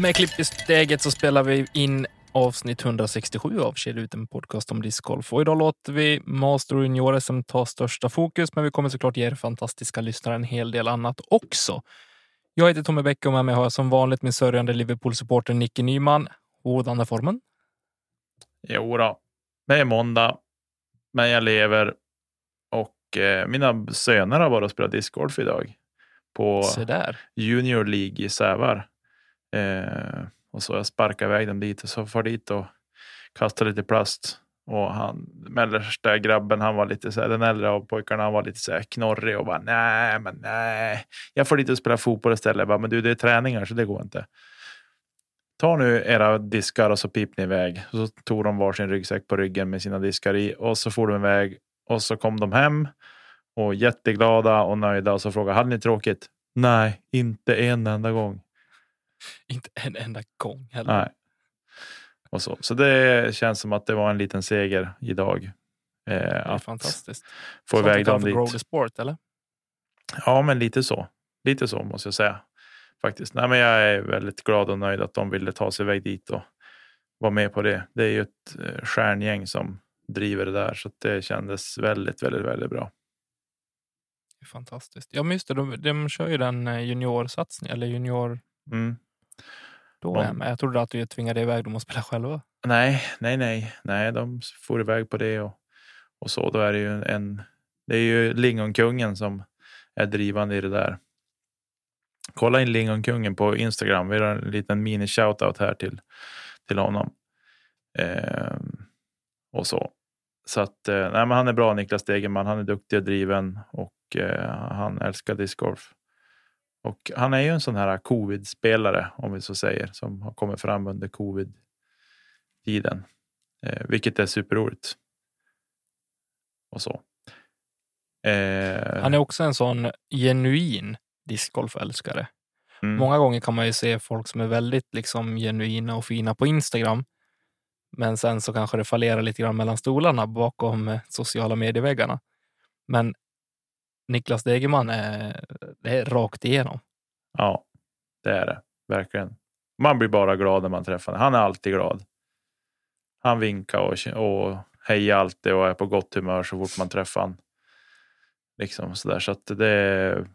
Med klipp i steget så spelar vi in avsnitt 167 av Kedja ut en podcast om discgolf. Och idag låter vi Master och Junior som tar största fokus, men vi kommer såklart ge er fantastiska lyssnare en hel del annat också. Jag heter Tommy Bäck och med mig har jag som vanligt min sörjande Liverpool-supporter Nicke Nyman. Hurdan är formen? Jo då, det är måndag, men jag lever och eh, mina söner har bara spelat discgolf idag på. Junior League i Sävar. Eh, och så jag sparkade iväg dem dit och så far dit och kastade lite plast. Och han, mellersta grabben, han var lite så här, den äldre av pojkarna, han var lite så här knorrig och bara nej, men nej, jag får dit och spela fotboll istället. Jag bara, men du, det är träningar så det går inte. Ta nu era diskar och så pip ni iväg. Så tog de varsin ryggsäck på ryggen med sina diskar i och så for de iväg och så kom de hem och jätteglada och nöjda och så frågade hade ni tråkigt? Nej, inte en enda gång. Inte en enda gång heller. Nej. Och så. så det känns som att det var en liten seger idag. Eh, Det är fantastiskt. få Sånt iväg dem dit. The sport, eller? Ja, men lite så. Lite så måste jag säga. Faktiskt. Nej, men jag är väldigt glad och nöjd att de ville ta sig iväg dit och vara med på det. Det är ju ett eh, stjärngäng som driver det där, så det kändes väldigt, väldigt, väldigt bra. Fantastiskt. Ja, men just det. De, de kör ju den eh, juniorsatsningen, eller junior... Mm. Då De- är jag trodde att du tvingade iväg dem att spela själva. Nej, nej, nej, nej, de får iväg på det och, och så. Då är det ju en. Det är ju lingonkungen som är drivande i det där. Kolla in lingonkungen på Instagram. Vi har en liten mini shoutout här till till honom. Ehm, och så. Så att eh, nej, men han är bra, Niklas Degerman. Han är duktig och driven och eh, han älskar discgolf. Och han är ju en sån här covid-spelare om vi så säger som har kommit fram under covid tiden, eh, vilket är superroligt. Och så. Eh, Han är också en sån genuin discgolfälskare. mm, Många gånger kan man ju se folk som är väldigt liksom genuina och fina på Instagram. Men sen så kanske det fallerar lite grann mellan stolarna bakom eh, sociala medieväggarna. Men Niklas Degerman är, det är rakt igenom. Ja, det är det verkligen. Man blir bara glad när man träffar honom. Han är alltid glad. Han vinkar och, och hejar alltid och är på gott humör så fort man träffar honom. Liksom så där. Så att det är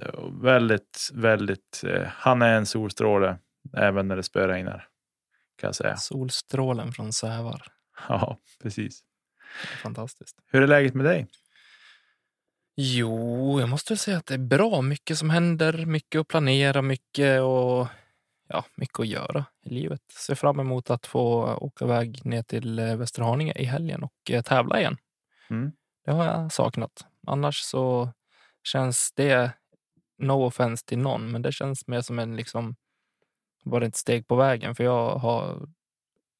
är väldigt, väldigt. Eh, han är en solstråle även när det spöregnar. Kan jag säga. Solstrålen från Sävar. Ja, precis. Fantastiskt. Hur är läget med dig? Jo, jag måste väl säga att det är bra. Mycket som händer, mycket att planera, mycket och ja, mycket att göra i livet. Ser fram emot att få åka iväg ner till eh, Västerhaninge i helgen och eh, tävla igen. Mm. Det har jag saknat. Annars så känns det, no offense till någon, men det känns mer som en liksom bara ett steg på vägen. För jag har,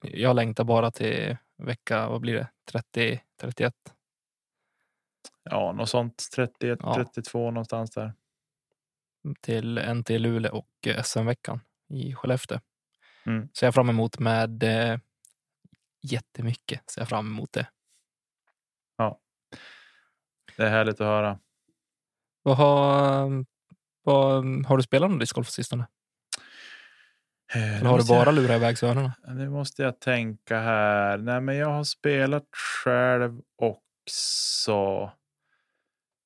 jag längtar bara till vecka, vad blir det, 30, 31. Ja, något sånt 31, Ja. 32 någonstans där. till NT Luleå och eh, SM-veckan i Skellefteå. Mm. Ser jag fram emot med eh, jättemycket. Ser jag fram emot det. Det är härligt att höra. Vad har, vad, har du spelat någon discgolf på sistone? Eh, Eller har du måste jag- bara lurat iväg sönerna? Nu måste jag tänka här. Nej, men jag har spelat själv också.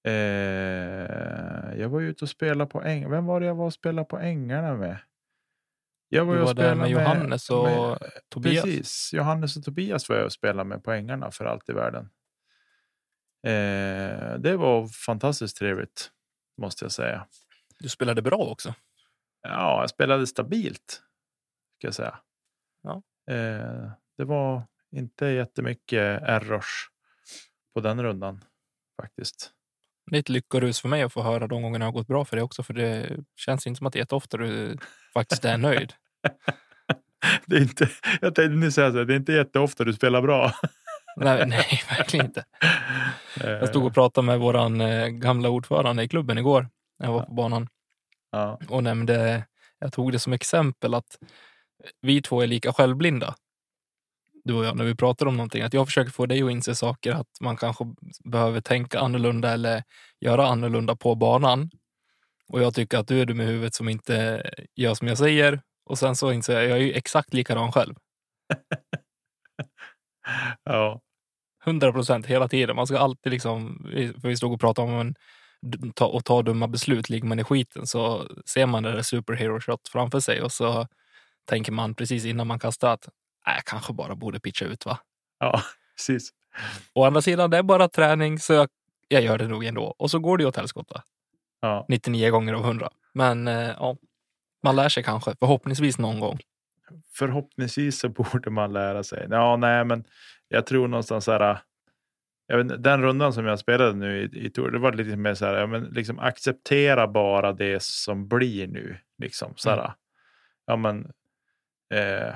Eh, jag var ute och spelade på äng. Vem var det jag var och spelade på ängarna med? Jag var Du var där med Johannes och med, Tobias. Precis, Johannes och Tobias var jag och spelade med på ängarna för allt i världen. Eh, det var fantastiskt trevligt. måste jag säga. Du spelade bra också. Ja, jag spelade stabilt. Ska jag säga. Ja. Eh, det var inte jättemycket errors på den rundan faktiskt. Det är ett lyckorus för mig att få höra de gångerna har gått bra för dig också, för det känns inte som att det är jätteofta du faktiskt är nöjd. det är inte, jag tänkte nu säga så här, det är inte jätteofta du spelar bra. nej, nej, verkligen inte. Jag stod och pratade med våran eh, gamla ordförande i klubben igår när jag var på banan ja, och nämnde, jag tog det som exempel att vi två är lika självblinda. Du och jag, när vi pratar om någonting, att jag försöker få dig att inse saker, att man kanske behöver tänka annorlunda eller göra annorlunda på banan. Och jag tycker att du är dum i huvudet som inte gör som jag säger. Och sen så inser jag, jag är ju exakt likadan själv. ja, 100 procent hela tiden. Man ska alltid liksom, för vi stod och pratade om en, ta, och ta dumma beslut, ligger man i skiten så ser man det där superhero shot framför sig och så tänker man precis innan man kastar att jag kanske bara borde pitcha ut va. ja, precis. Å andra sidan, det är bara träning så jag, jag gör det nog ändå. Och så går det ju åt helskotta. Ja, 99 gånger av 100. Men eh, ja, man lär sig kanske, förhoppningsvis någon gång. förhoppningsvis så borde man lära sig. Ja, nej, men jag tror någonstans så här. Vet, den rundan som jag spelade nu i, i Tour, det var lite mer så här, ja, men liksom acceptera bara det som blir nu. Liksom, så här, Mm. ja, men, eh,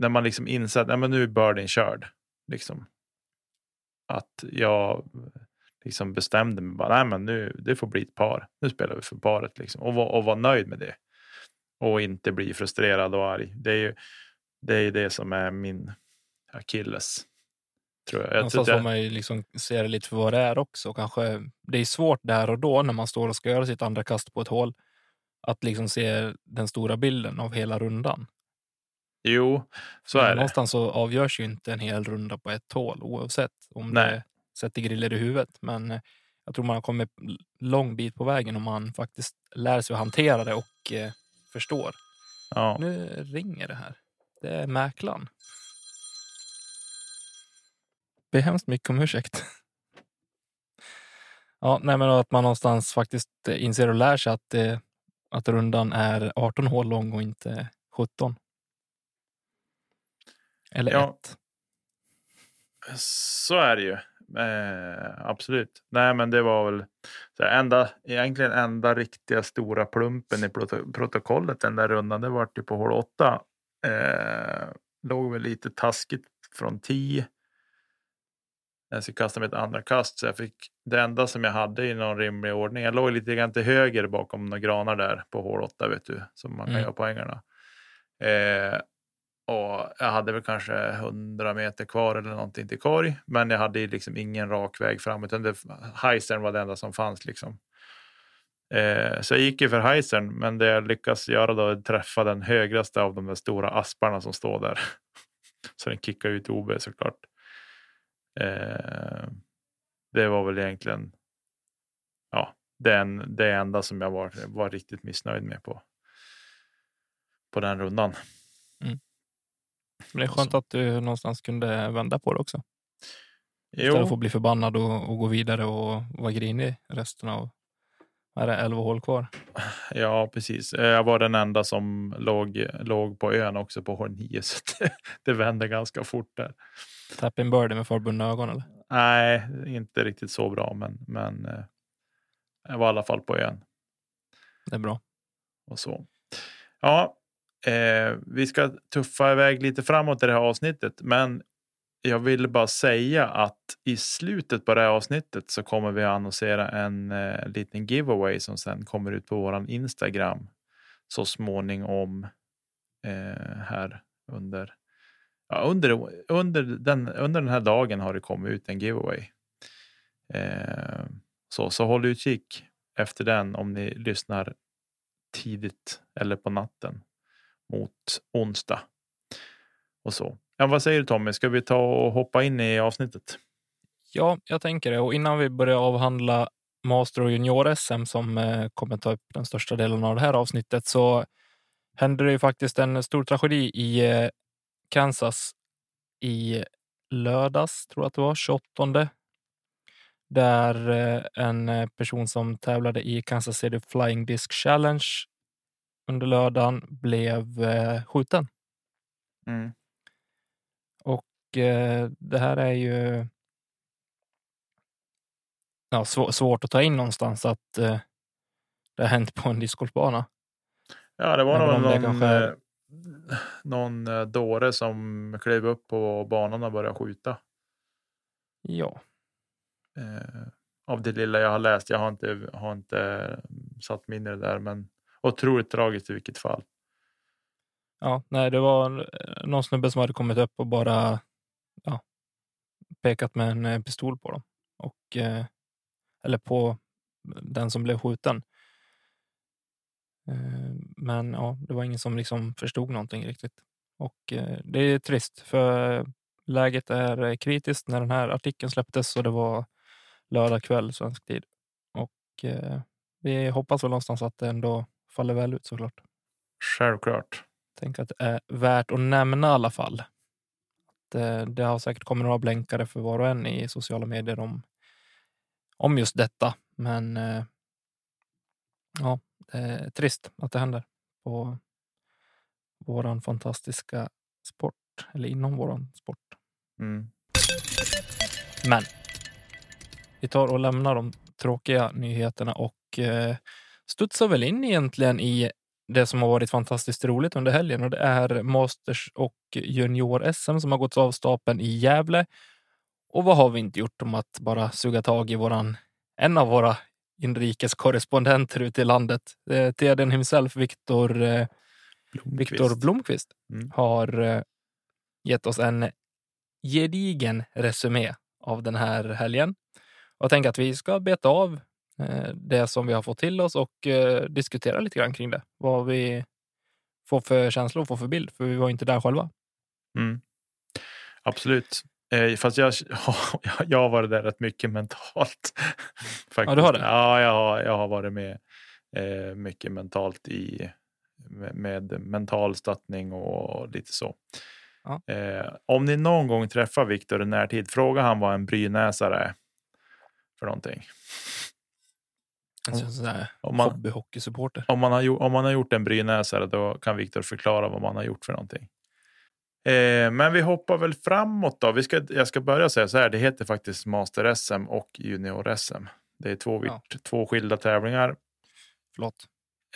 när man liksom inser att men nu är birdien körd. Liksom. Att jag liksom bestämde mig bara, nej men nu, det får bli ett par. Nu spelar vi för paret. Liksom. Och, var, och vara nöjd med det. Och inte bli frustrerad och arg. Det är ju det, är det som är min akilles. Tror jag. jag Någonstans får man ju liksom se det lite för vad det är också. Kanske, det är svårt där och då när man står och ska göra sitt andra kast på ett hål. Att liksom se den stora bilden av hela rundan. Jo, så är det. Någonstans så avgörs ju inte en hel runda på ett hål oavsett om Nej. det sätter griller i huvudet. Men eh, jag tror man har kommit lång bit på vägen om man faktiskt lär sig att hantera det och eh, förstår. Ja. Nu ringer det här. Det är mäklaren. Be hemskt mycket om ursäkt. Ja, nej, men att man någonstans faktiskt eh, inser och lär sig att, eh, att rundan är 18 hål lång och inte 17. Eller Ja. ett. Så är det ju. Eh, absolut. Nej, men det var väl så här, enda, egentligen enda riktiga stora plumpen i proto protokollet den där rundan. Det var ju på hål 8. Eh, låg väl lite taskigt från 10. Jag skulle kasta mitt andra kast så jag fick det enda som jag hade i någon rimlig ordning. Jag låg lite grann till höger bakom några granar där på hål 8 vet du, som man kan Mm. göra poängarna. Eh, och jag hade väl kanske 100 meter kvar eller någonting till korg. Men jag hade liksom ingen rak väg fram. Utan det, heisern var det enda som fanns. Liksom. Eh, så jag gick ju för heisern. Men det jag lyckas göra då är att träffa den högraste av de där stora asparna som står där. så den kickar ut OB såklart. Eh, det var väl egentligen ja, den, det enda som jag var, var riktigt missnöjd med på, på den rundan. Mm. Men det är skönt att du någonstans kunde vända på det också. Jo. Istället för att bli förbannad och, och gå vidare och vara grinig resten av är det 11 hål kvar. Ja, precis. Eh, Jag var den enda som låg, låg på ön också på hål 9. Så det, det vände ganska fort där. Tap in birdie med förbundna ögon eller? Nej, inte riktigt så bra, men, men eh, jag var i alla fall på ön. Det är bra. och så. Ja, eh, vi ska tuffa iväg lite framåt i det här avsnittet, men jag vill bara säga att i slutet på det här avsnittet så kommer vi att annonsera en eh, liten giveaway som sen kommer ut på våran Instagram så småningom eh, här under ja, under, under, den, under den här dagen har det kommit ut en giveaway. Eh, så, så håll utkik efter den om ni lyssnar tidigt eller på natten mot onsdag. Och så. Ja, vad säger du Tommy? Ska vi ta och hoppa in i avsnittet? Ja, jag tänker det. Och innan vi börjar avhandla Master och Junior-SM som eh, kommer ta upp den största delen av det här avsnittet så hände det ju faktiskt en stor tragedi i eh, Kansas i lördags, tror jag att det var, 28. där eh, en eh, person som tävlade i Kansas City Flying Disc Challenge under lördagen blev eh, skjuten. Mm. Och eh, det här är ju ja, svå- svårt att ta in någonstans att eh, det har hänt på en discgolfbana. Ja, det var nog någon, kanske eh, någon eh, dåre som klev upp på banan och började skjuta. Ja, Eh, av det lilla jag har läst. Jag har inte, har inte eh, satt mig in i det där, men otroligt tragiskt i vilket fall. ja nej, det var eh, någon snubbe som hade kommit upp och bara ja, pekat med en eh, pistol på dem. Och, eh, eller på den som blev skjuten. Eh, Men ja, det var ingen som liksom förstod någonting riktigt. Och eh, det är trist för läget är kritiskt när den här artikeln släpptes och det var lördag kväll svensk tid. Och eh, vi hoppas väl någonstans att det ändå faller väl ut såklart. Självklart. Tänk att det är värt att nämna i alla fall. Det, det har säkert kommit några blänkare för var och en i sociala medier om, om just detta. Men eh, ja, det är trist att det händer på våran fantastiska sport, eller inom våran sport. Mm. Men vi tar och lämnar de tråkiga nyheterna och eh, studsar väl in egentligen i det som har varit fantastiskt roligt under helgen och det är Masters och Junior-SM som har gått av stapeln i Gävle. Och vad har vi inte gjort om att bara suga tag i våran, en av våra inrikes korrespondenter ute i landet, eh, TDn himself, Viktor eh, Blomqvist. Viktor Blomqvist Mm. har eh, gett oss en gedigen resumé av den här helgen. Och jag tänker att vi ska beta av det som vi har fått till oss och eh, diskutera lite grann kring det. Vad vi får för känslor och får för bild, för vi var inte där själva. Mm. Absolut. Eh, fast jag, jag har varit där rätt mycket mentalt. Faktiskt. Ja, du har det? Ja, jag har, jag har varit med eh, mycket mentalt i med, mental stöttning och lite så. Ja. Eh, om ni någon gång träffar Viktor i närtid, fråga han vad en brynäsare är för någonting. En sån sån där Om man- hobbyhockeysupporter. Om man har, om man har gjort en brynäsare då kan Viktor förklara vad man har gjort för någonting. Eh, men vi hoppar väl framåt då. Vi ska, jag ska börja säga så här. Det heter faktiskt Master-SM och Junior-SM. Det är två, Ja. två skilda tävlingar. Förlåt.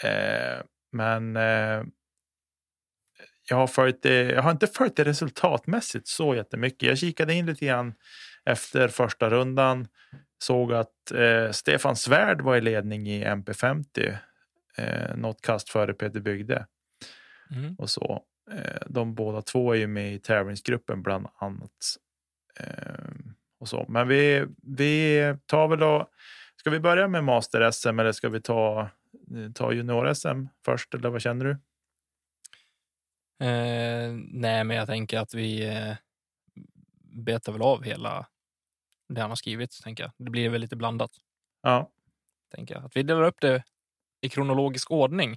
Eh, men eh, jag har följt det. Jag har inte följt det resultatmässigt så jättemycket. Jag kikade in lite grann efter första rundan. Såg att eh, Stefan Svärd var i ledning i MP50. Eh, något kast före Peter Bygde Mm. och så. Eh, de båda två är ju med i tävlingsgruppen bland annat. Eh, och så. Men vi, vi tar väl då. Ska vi börja med Master-SM eller ska vi ta, ta Junior-SM först? Eller vad känner du? Eh, nej, men jag tänker att vi eh, betar väl av hela det han har skrivit. Tänker jag. Det blir väl lite blandat. Ja, tänker jag. Att vi delar upp det i kronologisk ordning.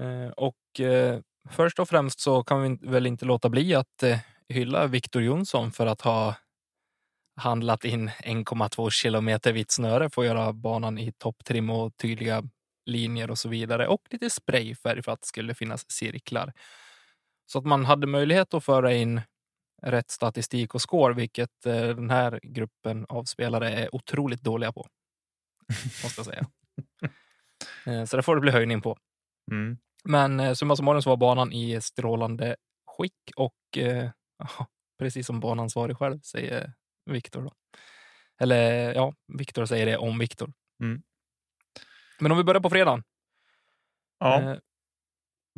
Eh, och eh, först och främst så kan vi väl inte låta bli att eh, hylla Viktor Jonsson för att ha handlat in 1,2 kilometer vitt snöre för att göra banan i topptrim och tydliga linjer och så vidare. Och lite sprayfärg för att det skulle finnas cirklar. Så att man hade möjlighet att föra in rätt statistik och score, vilket eh, den här gruppen av spelare är otroligt dåliga på måste jag säga. Eh, Så det får det bli höjning på. mm. Men eh, summa summarum så var banan i strålande skick och ja, precis som banansvarig själv säger Viktor. då. Eller ja, Viktor säger det om Viktor. Mm. Men om vi börjar på fredagen. ja.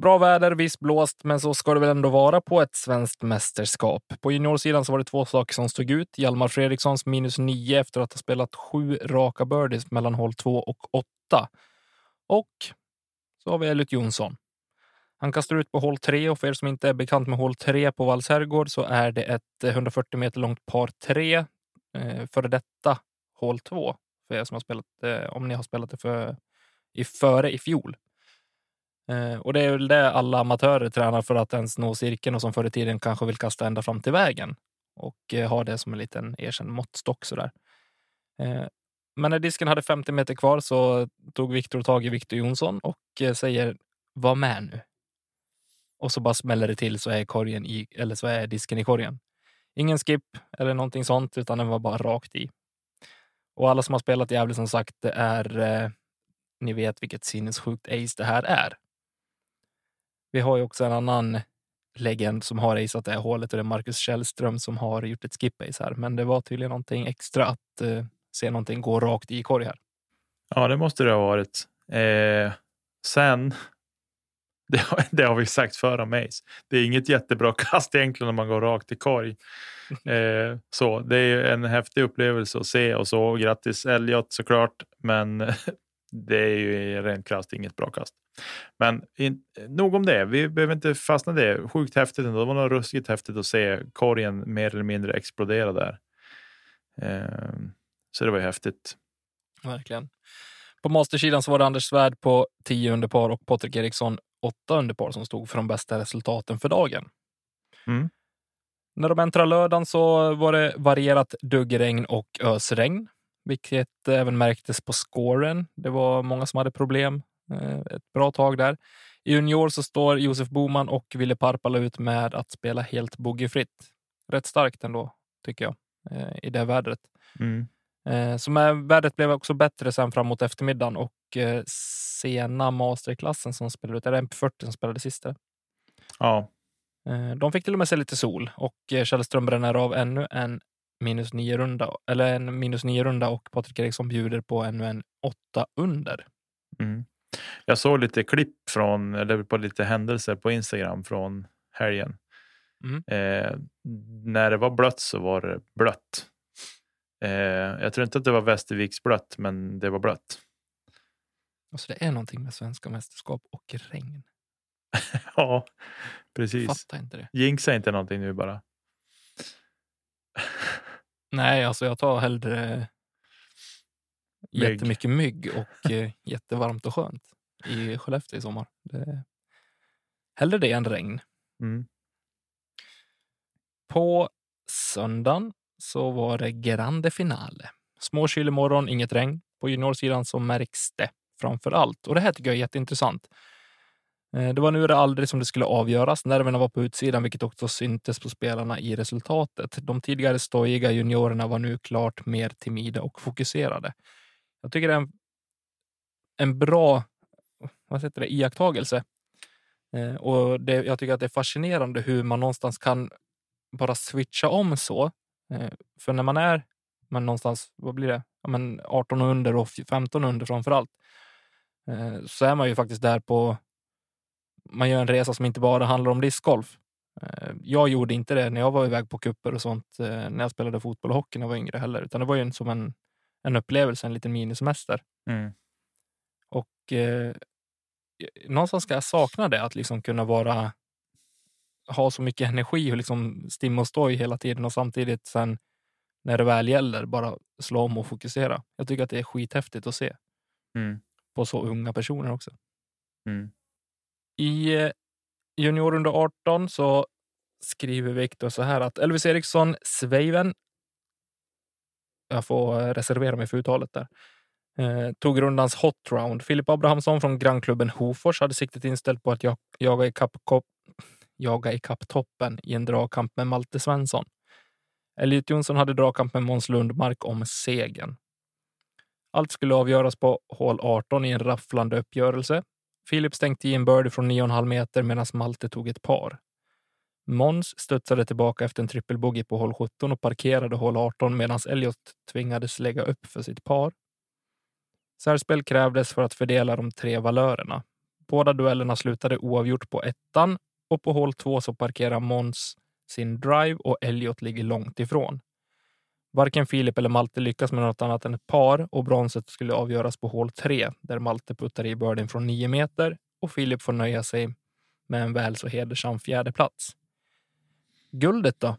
Bra väder, visst blåst, men så ska det väl ändå vara på ett svenskt mästerskap. På juniorsidan så var det två saker som stod ut. Hjalmar Fredrikssons minus nio efter att ha spelat sju raka birdies mellan hål två och åtta. Och så har vi Elliot Jonsson. Han kastar ut på hål tre och för er som inte är bekant med hål tre på Valls herrgård så är det ett eh, 140 meter långt par tre. Eh, före detta hål två. För er som har spelat, eh, om ni har spelat det för, i före i fjol. Eh, och det är väl det alla amatörer tränar för att ens nå cirkeln och som förr i tiden kanske vill kasta ända fram till vägen och eh, ha det som en liten erkänd måttstock sådär. Eh, men när disken hade 50 meter kvar så tog Viktor tag i Viktor Jonsson och säger var med nu. Och så bara smäller det till så är korgen i, eller så är disken i korgen. Ingen skip eller någonting sånt, utan den var bara rakt i. Och alla som har spelat Gävle som sagt, det är eh, ni vet vilket sinnessjukt ace det här är. Vi har ju också en annan legend som har aceat det här hålet och det är Marcus Källström som har gjort ett skip ace här. Men det var tydligen någonting extra att eh, se någonting gå rakt i korg här. Ja, det måste det ha varit. Eh, sen, det har, det har vi sagt förr om Ace. Det är inget jättebra kast egentligen om man går rakt i korg. Eh, så det är en häftig upplevelse att se och så. Grattis Elliot såklart, men det är ju rent krasst inget bra kast. Men in, nog om det. Vi behöver inte fastna i det. Sjukt häftigt ändå. Det var nog ruskigt häftigt att se korgen mer eller mindre explodera där. Eh, så det var ju häftigt. Verkligen. På mastersidan så var det Anders Svärd på 10 under par och Patrik Eriksson 8 under par som stod för de bästa resultaten för dagen. Mm. När de äntrade lördagen så var det varierat duggregn och ösregn, vilket även märktes på scoren. Det var många som hade problem ett bra tag där. I junior så står Josef Boman och Ville Parpala ut med att spela helt bogeyfritt. Rätt starkt ändå, tycker jag, eh, i det vädret. Mm. Eh, Så med, vädret blev också bättre sen framåt eftermiddagen och eh, sena masterklassen som spelade ut, eller MP40 som spelade sista. Ja, Eh, De fick till och med se lite sol och eh, Källström bränner av ännu en minus nio runda, eller en minus nio runda och Patrik Eriksson bjuder på ännu en åtta under. Mm. Jag såg lite klipp från, eller på lite händelser på Instagram från helgen. Mm. Eh, när det var blött så var det blött. Eh, jag tror inte att det var Västerviks blött, men det var blött. Alltså det är någonting med svenska mästerskap och regn. ja, precis. Fattar inte det. Jinxa inte någonting nu bara. Nej, alltså jag tar hellre Mygg. jättemycket mygg och eh, jättevarmt och skönt i Skellefteå i sommar. Det, hellre det än regn. Mm. På söndagen så var det grande finale. Småkyl imorgon, inget regn. På juniorsidan så märks det framför allt. Och det här tycker jag är jätteintressant. Eh, Det var nu eller aldrig som det skulle avgöras. Nerverna var på utsidan, vilket också syntes på spelarna i resultatet. De tidigare stojiga juniorerna var nu klart mer timida och fokuserade. Jag tycker det är en, en bra vad heter det, iakttagelse. Eh, Och det, jag tycker att det är fascinerande hur man någonstans kan bara switcha om så. Eh, För när man är men någonstans, vad blir det? Ja, men 18 under och 15 under framför allt. eh, Så är man ju faktiskt där på man gör en resa som inte bara handlar om discgolf. Eh, Jag gjorde inte det när jag var iväg på kupper och sånt eh, när jag spelade fotboll och hockey när jag var yngre heller, utan det var ju som en, en upplevelse, en liten minisemester. Mm. Och eh, någonstans ska jag sakna det, att liksom kunna vara ha så mycket energi och liksom stimma och stoj hela tiden och samtidigt sen när det väl gäller bara slå om och fokusera. Jag tycker att det är skithäftigt att se Mm. på så unga personer också. Mm. I eh, junior under 18 så skriver Viktor så här att Elvis Eriksson Sveiven, jag får eh, reservera mig för uttalet där, eh, tog rundans hot round. Filip Abrahamsson från grannklubben Hofors hade siktet inställt på att jag, jaga ikapp kop- jaga ikapp toppen i en dragkamp med Malte Svensson. Elliot Jonsson hade dragkamp med Måns Lundmark om segern. Allt skulle avgöras på hål 18 i en rafflande uppgörelse. Filip stänkte i en birdie från 9,5 meter medan Malte tog ett par. Måns studsade tillbaka efter en trippelbogey på hål 17 och parkerade hål 18 medan Elliot tvingades lägga upp för sitt par. Särspel krävdes för att fördela de tre valörerna. Båda duellerna slutade oavgjort på ettan och på hål två så parkerar Måns sin drive och Elliot ligger långt ifrån. Varken Filip eller Malte lyckas med något annat än ett par och bronset skulle avgöras på hål tre där Malte puttar i birdien från nio meter och Filip får nöja sig med en väl så hedersam fjärde plats. Guldet då?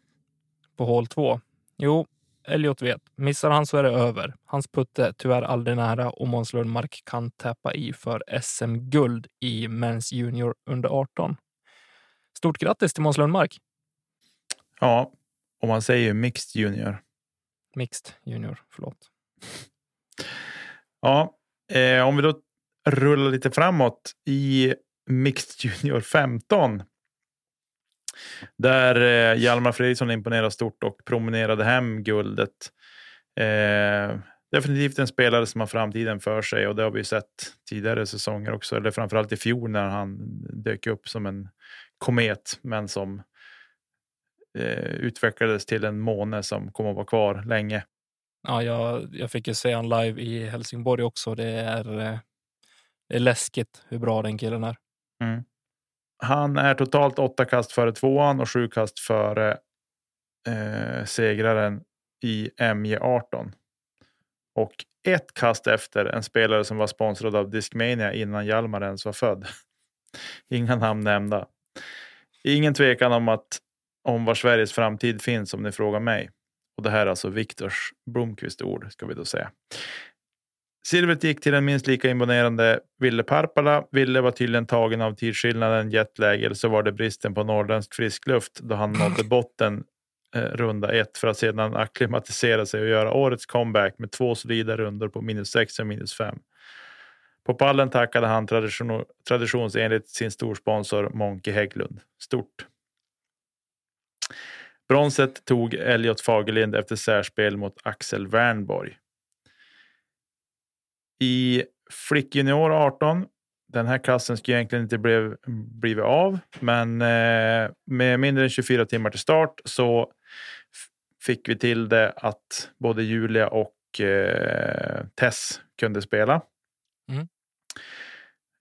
På hål två? Jo, Elliot vet. Missar han så är det över. Hans putte är tyvärr aldrig nära och Måns Lundmark kan täppa i för SM-guld i Men's Junior under 18. Stort grattis till Måns Lundmark! Ja, och man säger ju mixed junior. Mixed Junior, förlåt. Ja, eh, om vi då rullar lite framåt i Mixed Junior 15. Där eh, Hjalmar Fredriksson imponerade stort och promenerade hem guldet. Eh, definitivt en spelare som har framtiden för sig och det har vi sett tidigare säsonger också, eller framförallt i fjol när han dök upp som en komet, men som eh, utvecklades till en måne som kommer att vara kvar länge. Ja, jag, jag fick ju se han live i Helsingborg också. Det är, eh, det är läskigt hur bra den killen är. Mm. Han är totalt åtta kast före tvåan och sju kast före eh, segraren i MJ18. Och ett kast efter en spelare som var sponsrad av Discmania innan Hjalmar ens var född. Inga namn nämnda. Ingen tvekan om att om var Sveriges framtid finns om ni frågar mig. Och det här är alltså Viktors Blomqvist ord ska vi då säga. Silvret gick till den minst lika imponerande Ville Parpala. Ville var tydligen tagen av tidsskillnaden, jetlag eller så var det bristen på norrländsk friskluft då han nådde botten eh, runda ett för att sedan akklimatisera sig och göra årets comeback med två solida rundor på minus sex och minus 5. På pallen tackade han tradition, traditionsenligt sin storsponsor Monke Hägglund. Stort. Bronset tog Elliot Fagerlind efter särspel mot Axel Wernborg. I flickjunior 18. Den här klassen skulle egentligen inte blev, blivit av, men eh, med mindre än 24 timmar till start så fick vi till det att både Julia och eh, Tess kunde spela. Mm.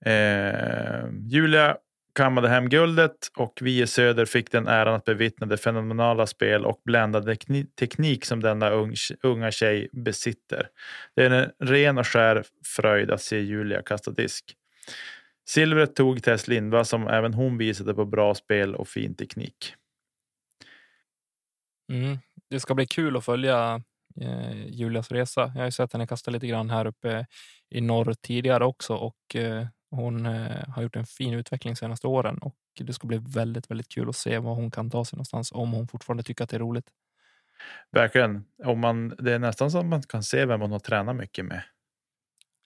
Eh, Julia kammade hem guldet och vi i Söder fick den äran att bevittna det fenomenala spel och bländande teknik som denna unga tjej besitter. Det är en ren och skär fröjd att se Julia kasta disk. Silvret tog Tess Lindva som även hon visade på bra spel och fin teknik. Mm. Det ska bli kul att följa eh, Julias resa. Jag har ju sett henne kasta lite grann här uppe i norr tidigare också och eh, hon eh, har gjort en fin utveckling de senaste åren och det ska bli väldigt, väldigt kul att se var hon kan ta sig någonstans om hon fortfarande tycker att det är roligt. Verkligen. Om man, det är nästan så att man kan se vem hon har tränat mycket med.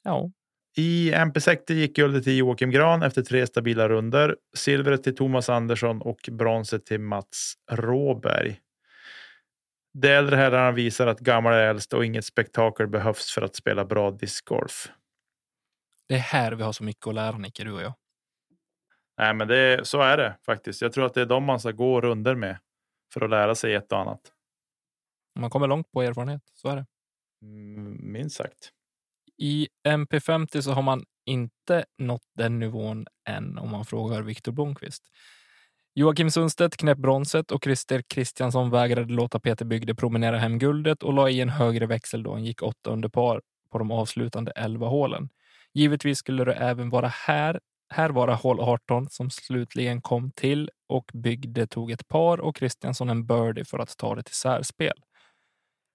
Ja. I MP60 gick guldet till Joakim Gran efter tre stabila runder. Silvret till Thomas Andersson och bronset till Mats Råberg. De äldre herrarna visar att gammal är äldst och inget spektakel behövs för att spela bra discgolf. Det är här vi har så mycket att lära, Nicke, du och jag. Nej, men det, så är det faktiskt. Jag tror att det är de man ska gå runder med för att lära sig ett och annat. Man kommer långt på erfarenhet, så är det. Mm, minst sagt. I MP50 så har man inte nått den nivån än om man frågar Viktor Blomqvist. Joakim Sundstedt knäpp bronset och Christer Kristiansson vägrade låta Peter Bygde promenera hem guldet och la i en högre växel då han gick åtta under par på de avslutande elva hålen. Givetvis skulle det även vara här. Här vara hål 18 som slutligen kom till och byggde tog ett par och Kristiansson en birdie för att ta det till särspel.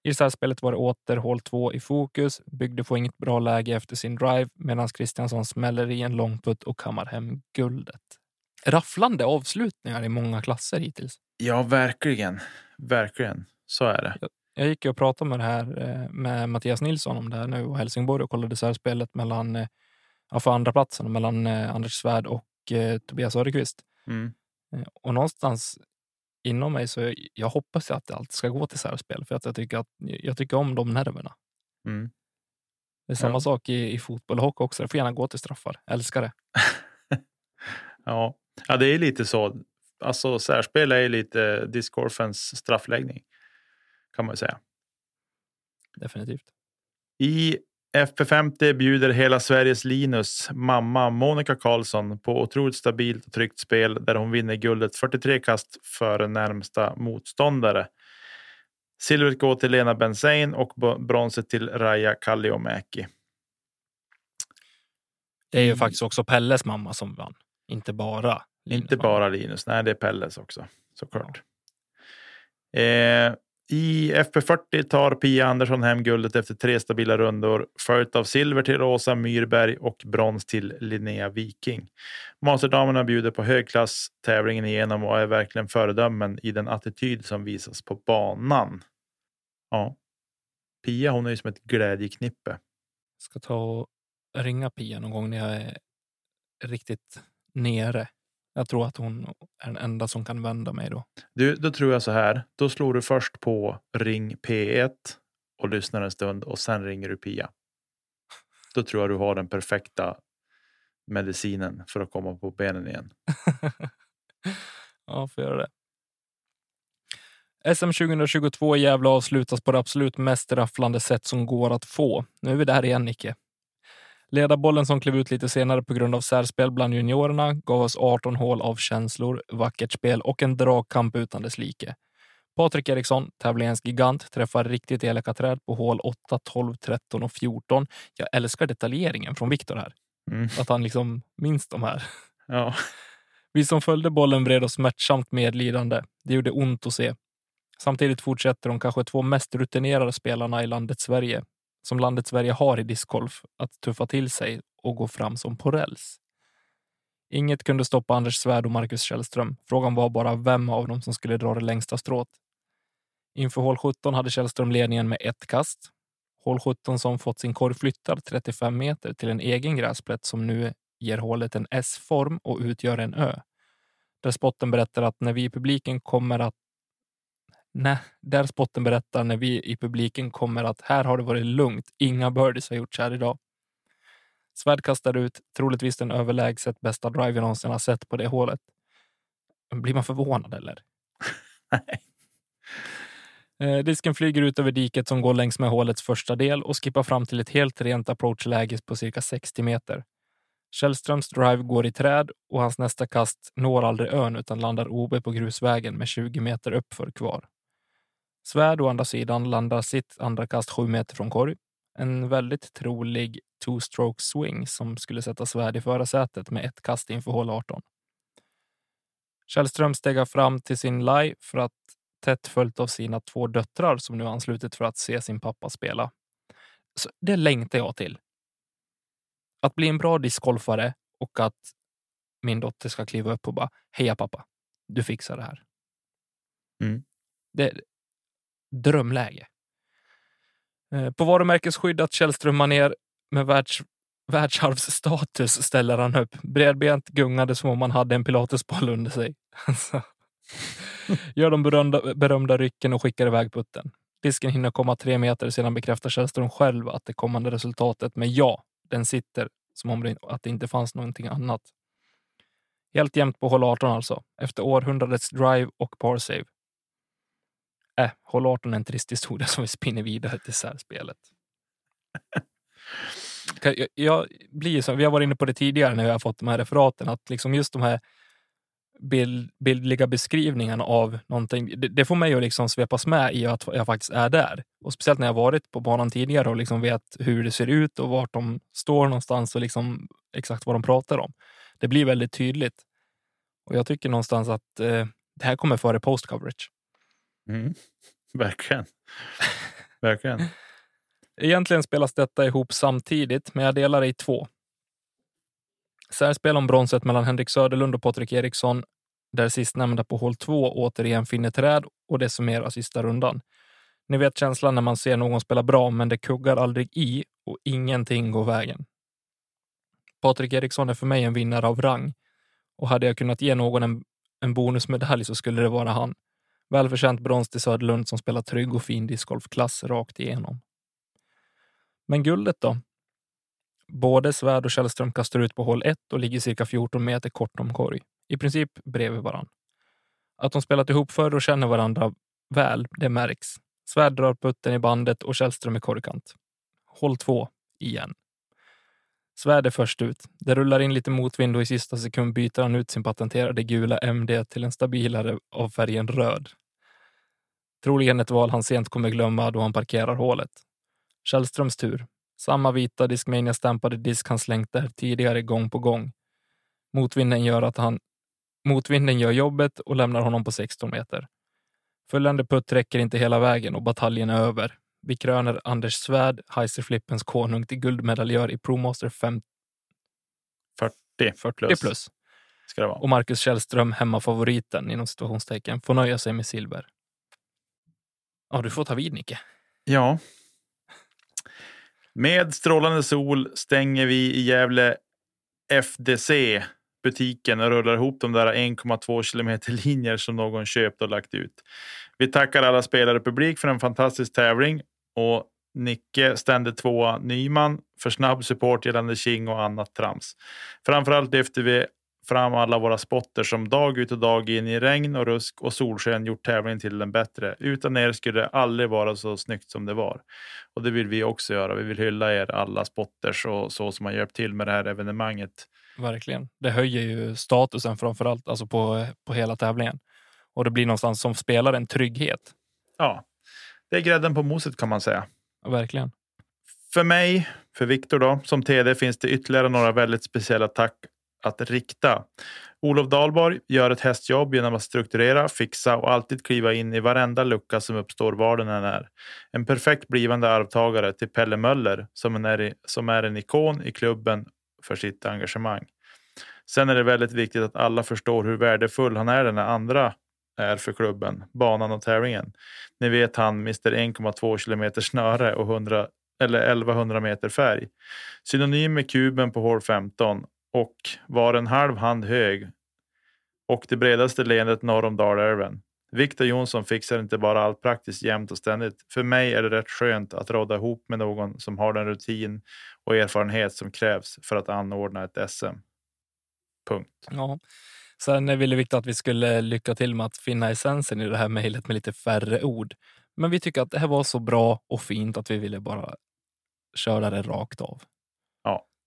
I särspelet var det åter hål 2 i fokus. Byggde får inget bra läge efter sin drive medan Kristiansson smäller i en långputt och kammar hem guldet. Rafflande avslutningar i många klasser hittills. Ja, verkligen. Verkligen. Så är det. Jag gick och pratade med det här eh, med Mattias Nilsson om det här nu och Helsingborg och kollade särspelet mellan eh, ja, för andra platsen mellan eh, Anders Svärd och Tobias Söderqvist. Mm. Och någonstans inom mig så jag hoppas att det alltid ska gå till särspel för att jag tycker att jag tycker om de nerverna. Mm. Det är samma ja. sak i, i fotboll och hockey också. Det får gärna gå till straffar. Älskar det. ja. ja, det är lite så. Alltså särspel är lite discgolfens straffläggning kan man säga. Definitivt. I FP50 bjuder hela Sveriges Linus mamma Monica Karlsson på otroligt stabilt och tryggt spel där hon vinner guldet 43 kast före närmsta motståndare. Silvret går till Lena Benzain och bronset till Raja Kalliomäki. Det är ju faktiskt också Pelles mamma som vann, inte bara Linus Inte bara Linus, nej det är Pelles också såklart. Ja. Eh, i FP40 tar Pia Andersson hem guldet efter tre stabila rundor, följt av silver till Rosa Myrberg och brons till Linnea Viking. Masterdamerna bjuder på högklass tävlingen igenom och är verkligen föredömen i den attityd som visas på banan. Ja. Pia hon är ju som ett glädjeknippe. Ska ta och ringa Pia någon gång när jag är riktigt nere. Jag tror att hon är den enda som kan vända mig då. Du, då tror jag så här. Då slår du först på ring P1 och lyssnar en stund och sen ringer du Pia. Då tror jag du har den perfekta medicinen för att komma på benen igen. ja, får göra det. SM 2022 i Gävle avslutas på det absolut mest rafflande sätt som går att få. Nu är vi där igen, Nicke. Ledarbollen som klev ut lite senare på grund av särspel bland juniorerna gav oss 18 hål av känslor, vackert spel och en dragkamp utan dess like. Patrik Eriksson, tävlingens gigant, träffar riktigt elaka träd på hål 8, 12, 13 och 14. Jag älskar detaljeringen från Viktor här. Mm. Att han liksom minns de här. Ja. Vi som följde bollen vred oss smärtsamt medlidande. Det gjorde ont att se. Samtidigt fortsätter de kanske två mest rutinerade spelarna i landet Sverige, som landet Sverige har i discgolf, att tuffa till sig och gå fram som på räls. Inget kunde stoppa Anders Svärd och Marcus Källström. Frågan var bara vem av dem som skulle dra det längsta strået. Inför hål 17 hade Källström ledningen med ett kast. Hål 17 som fått sin korg flyttad 35 meter till en egen gräsplätt som nu ger hålet en S-form och utgör en ö. Där spotten berättar att när vi i publiken kommer att Nej, där spotten berättar när vi i publiken kommer att här har det varit lugnt. Inga birdies har gjorts här idag. Svärd kastar ut troligtvis den överlägset bästa drive jag någonsin har sett på det hålet. Blir man förvånad eller? Nej. Eh, disken flyger ut över diket som går längs med hålets första del och skippar fram till ett helt rent approachläge på cirka 60 meter. Källströms drive går i träd och hans nästa kast når aldrig ön utan landar OB på grusvägen med 20 meter uppför kvar. Svärd å andra sidan landar sitt andra kast sju meter från korg. En väldigt trolig two-stroke swing som skulle sätta Svärd i förarsätet med ett kast inför hål 18. Källström stegar fram till sin lie för att tätt följt av sina två döttrar som nu anslutit för att se sin pappa spela. Så det längtar jag till. Att bli en bra discgolfare och att min dotter ska kliva upp och bara heja pappa, du fixar det här. Mm. Det, drömläge. Eh, på varumärkesskyddat Källström-manér med världs, världsarvsstatus ställer han upp. Bredbent gungade som om han hade en pilatesboll under sig. Alltså. Gör de berömda, berömda rycken och skickar iväg putten. Disken hinner komma tre meter, sedan bekräftar Källström själv att det kommande resultatet med ja, den sitter som om det, att det inte fanns någonting annat. Helt jämnt på hål 18 alltså, efter århundradets drive och par save. Äh, håll 18 är en trist historia som vi spinner vidare till särspelet. Jag, jag blir så, vi har varit inne på det tidigare när vi har fått de här referaten, att liksom just de här bild, bildliga beskrivningarna av någonting, det, det, får mig att liksom svepas med i att jag faktiskt är där. Och speciellt när jag varit på banan tidigare och liksom vet hur det ser ut och vart de står någonstans och liksom exakt vad de pratar om. Det blir väldigt tydligt. Och jag tycker någonstans att eh, det här kommer före post coverage. Mm. Verkligen. Verkligen. Egentligen spelas detta ihop samtidigt, men jag delar det i två. Särspel om bronset mellan Henrik Söderlund och Patrik Eriksson, där sistnämnda på hål 2 återigen finner träd och det summerar sista rundan. Ni vet känslan när man ser någon spela bra, men det kuggar aldrig i och ingenting går vägen. Patrik Eriksson är för mig en vinnare av rang och hade jag kunnat ge någon en, en bonusmedalj så skulle det vara han. Välförtjänt brons till Söderlund som spelar trygg och fin discgolfklass rakt igenom. Men guldet då? Både Svärd och Källström kastar ut på hål 1 och ligger cirka 14 meter kort om korg. I princip bredvid varann. Att de spelat ihop förr och känner varandra väl, det märks. Svärd drar putten i bandet och Källström i korgkant. Håll 2 igen. Svärd är först ut. Det rullar in lite motvind och i sista sekund byter han ut sin patenterade gula MD till en stabilare av färgen röd. Troligen ett val han sent kommer glömma då han parkerar hålet. Källströms tur. Samma vita Discmania-stämpade disk han slängt där tidigare gång på gång. Motvinden gör att han Motvinden gör jobbet och lämnar honom på 16 meter. Följande putt räcker inte hela vägen och bataljen är över. Vi kröner Anders Svärd, Heiserflippens konung, till guldmedaljör i ProMaster 5... 40, 40 plus. plus. Och Marcus Källström, hemmafavoriten inom situationstecken, får nöja sig med silver. Ja, du får ta vid Nicke. Ja, Med strålande sol stänger vi i Gävle FDC butiken och rullar ihop de där 1,2 kilometer linjer som någon köpt och lagt ut. Vi tackar alla spelare och publik för en fantastisk tävling och Nicke stände tvåa Nyman för snabb support gällande King och annat trams. Framförallt lyfter vi fram alla våra spotter som dag ut och dag in i regn och rusk och solsken gjort tävlingen till en bättre. Utan er skulle det aldrig vara så snyggt som det var. Och det vill vi också göra. Vi vill hylla er alla spotters och så som har hjälpt till med det här evenemanget. Verkligen. Det höjer ju statusen framför allt alltså på, på hela tävlingen. Och det blir någonstans som spelare en trygghet. Ja, det är grädden på moset kan man säga. Verkligen. För mig, för Viktor då, som TD finns det ytterligare några väldigt speciella tack att rikta. Olof Dahlborg gör ett hästjobb genom att strukturera, fixa och alltid kliva in i varenda lucka som uppstår var den än är. En perfekt blivande arvtagare till Pelle Möller som är, som är en ikon i klubben för sitt engagemang. Sen är det väldigt viktigt att alla förstår hur värdefull han är när andra är för klubben, banan och tävlingen. Ni vet han Mr 1,2 kilometer snöre och 100, eller 1100 meter färg. Synonym med kuben på hål 15 och var en halv hand hög och det bredaste leendet norr om Dalälven. Viktor Jonsson fixar inte bara allt praktiskt jämt och ständigt. För mig är det rätt skönt att råda ihop med någon som har den rutin och erfarenhet som krävs för att anordna ett SM. Punkt. Ja. Sen ville Viktor att vi skulle lycka till med att finna essensen i det här mejlet med lite färre ord. Men vi tycker att det här var så bra och fint att vi ville bara köra det rakt av.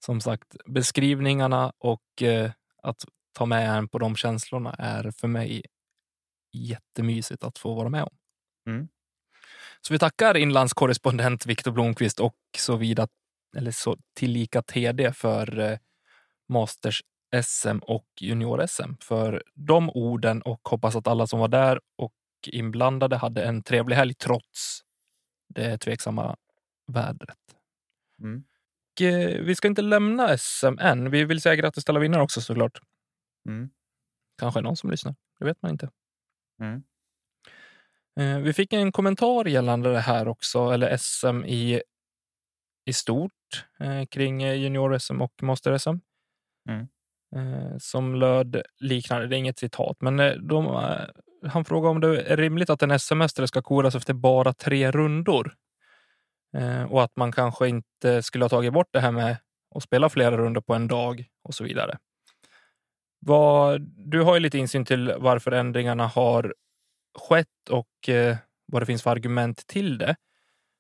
Som sagt, beskrivningarna och eh, att ta med en på de känslorna är för mig jättemysigt att få vara med om. Mm. Så vi tackar inlandskorrespondent Viktor Blomqvist och så vidare, eller så tillika TD för eh, Masters SM och junior-SM för de orden och hoppas att alla som var där och inblandade hade en trevlig helg trots det tveksamma vädret. Mm. Eh, vi ska inte lämna SM än. Vi vill säga grattis till alla vinnare också såklart. Mm. Kanske någon som lyssnar. Det vet man inte. Mm. Eh, vi fick en kommentar gällande det här också, eller SM i, i stort eh, kring junior-SM och master-SM. Mm. Eh, som löd liknande, det är inget citat, men eh, de, eh, han frågade om det är rimligt att en SM-mästare ska koras efter bara tre rundor. Eh, och att man kanske inte skulle ha tagit bort det här med att spela flera runder på en dag och så vidare. Vad, du har ju lite insyn till varför ändringarna har skett och eh, vad det finns för argument till det.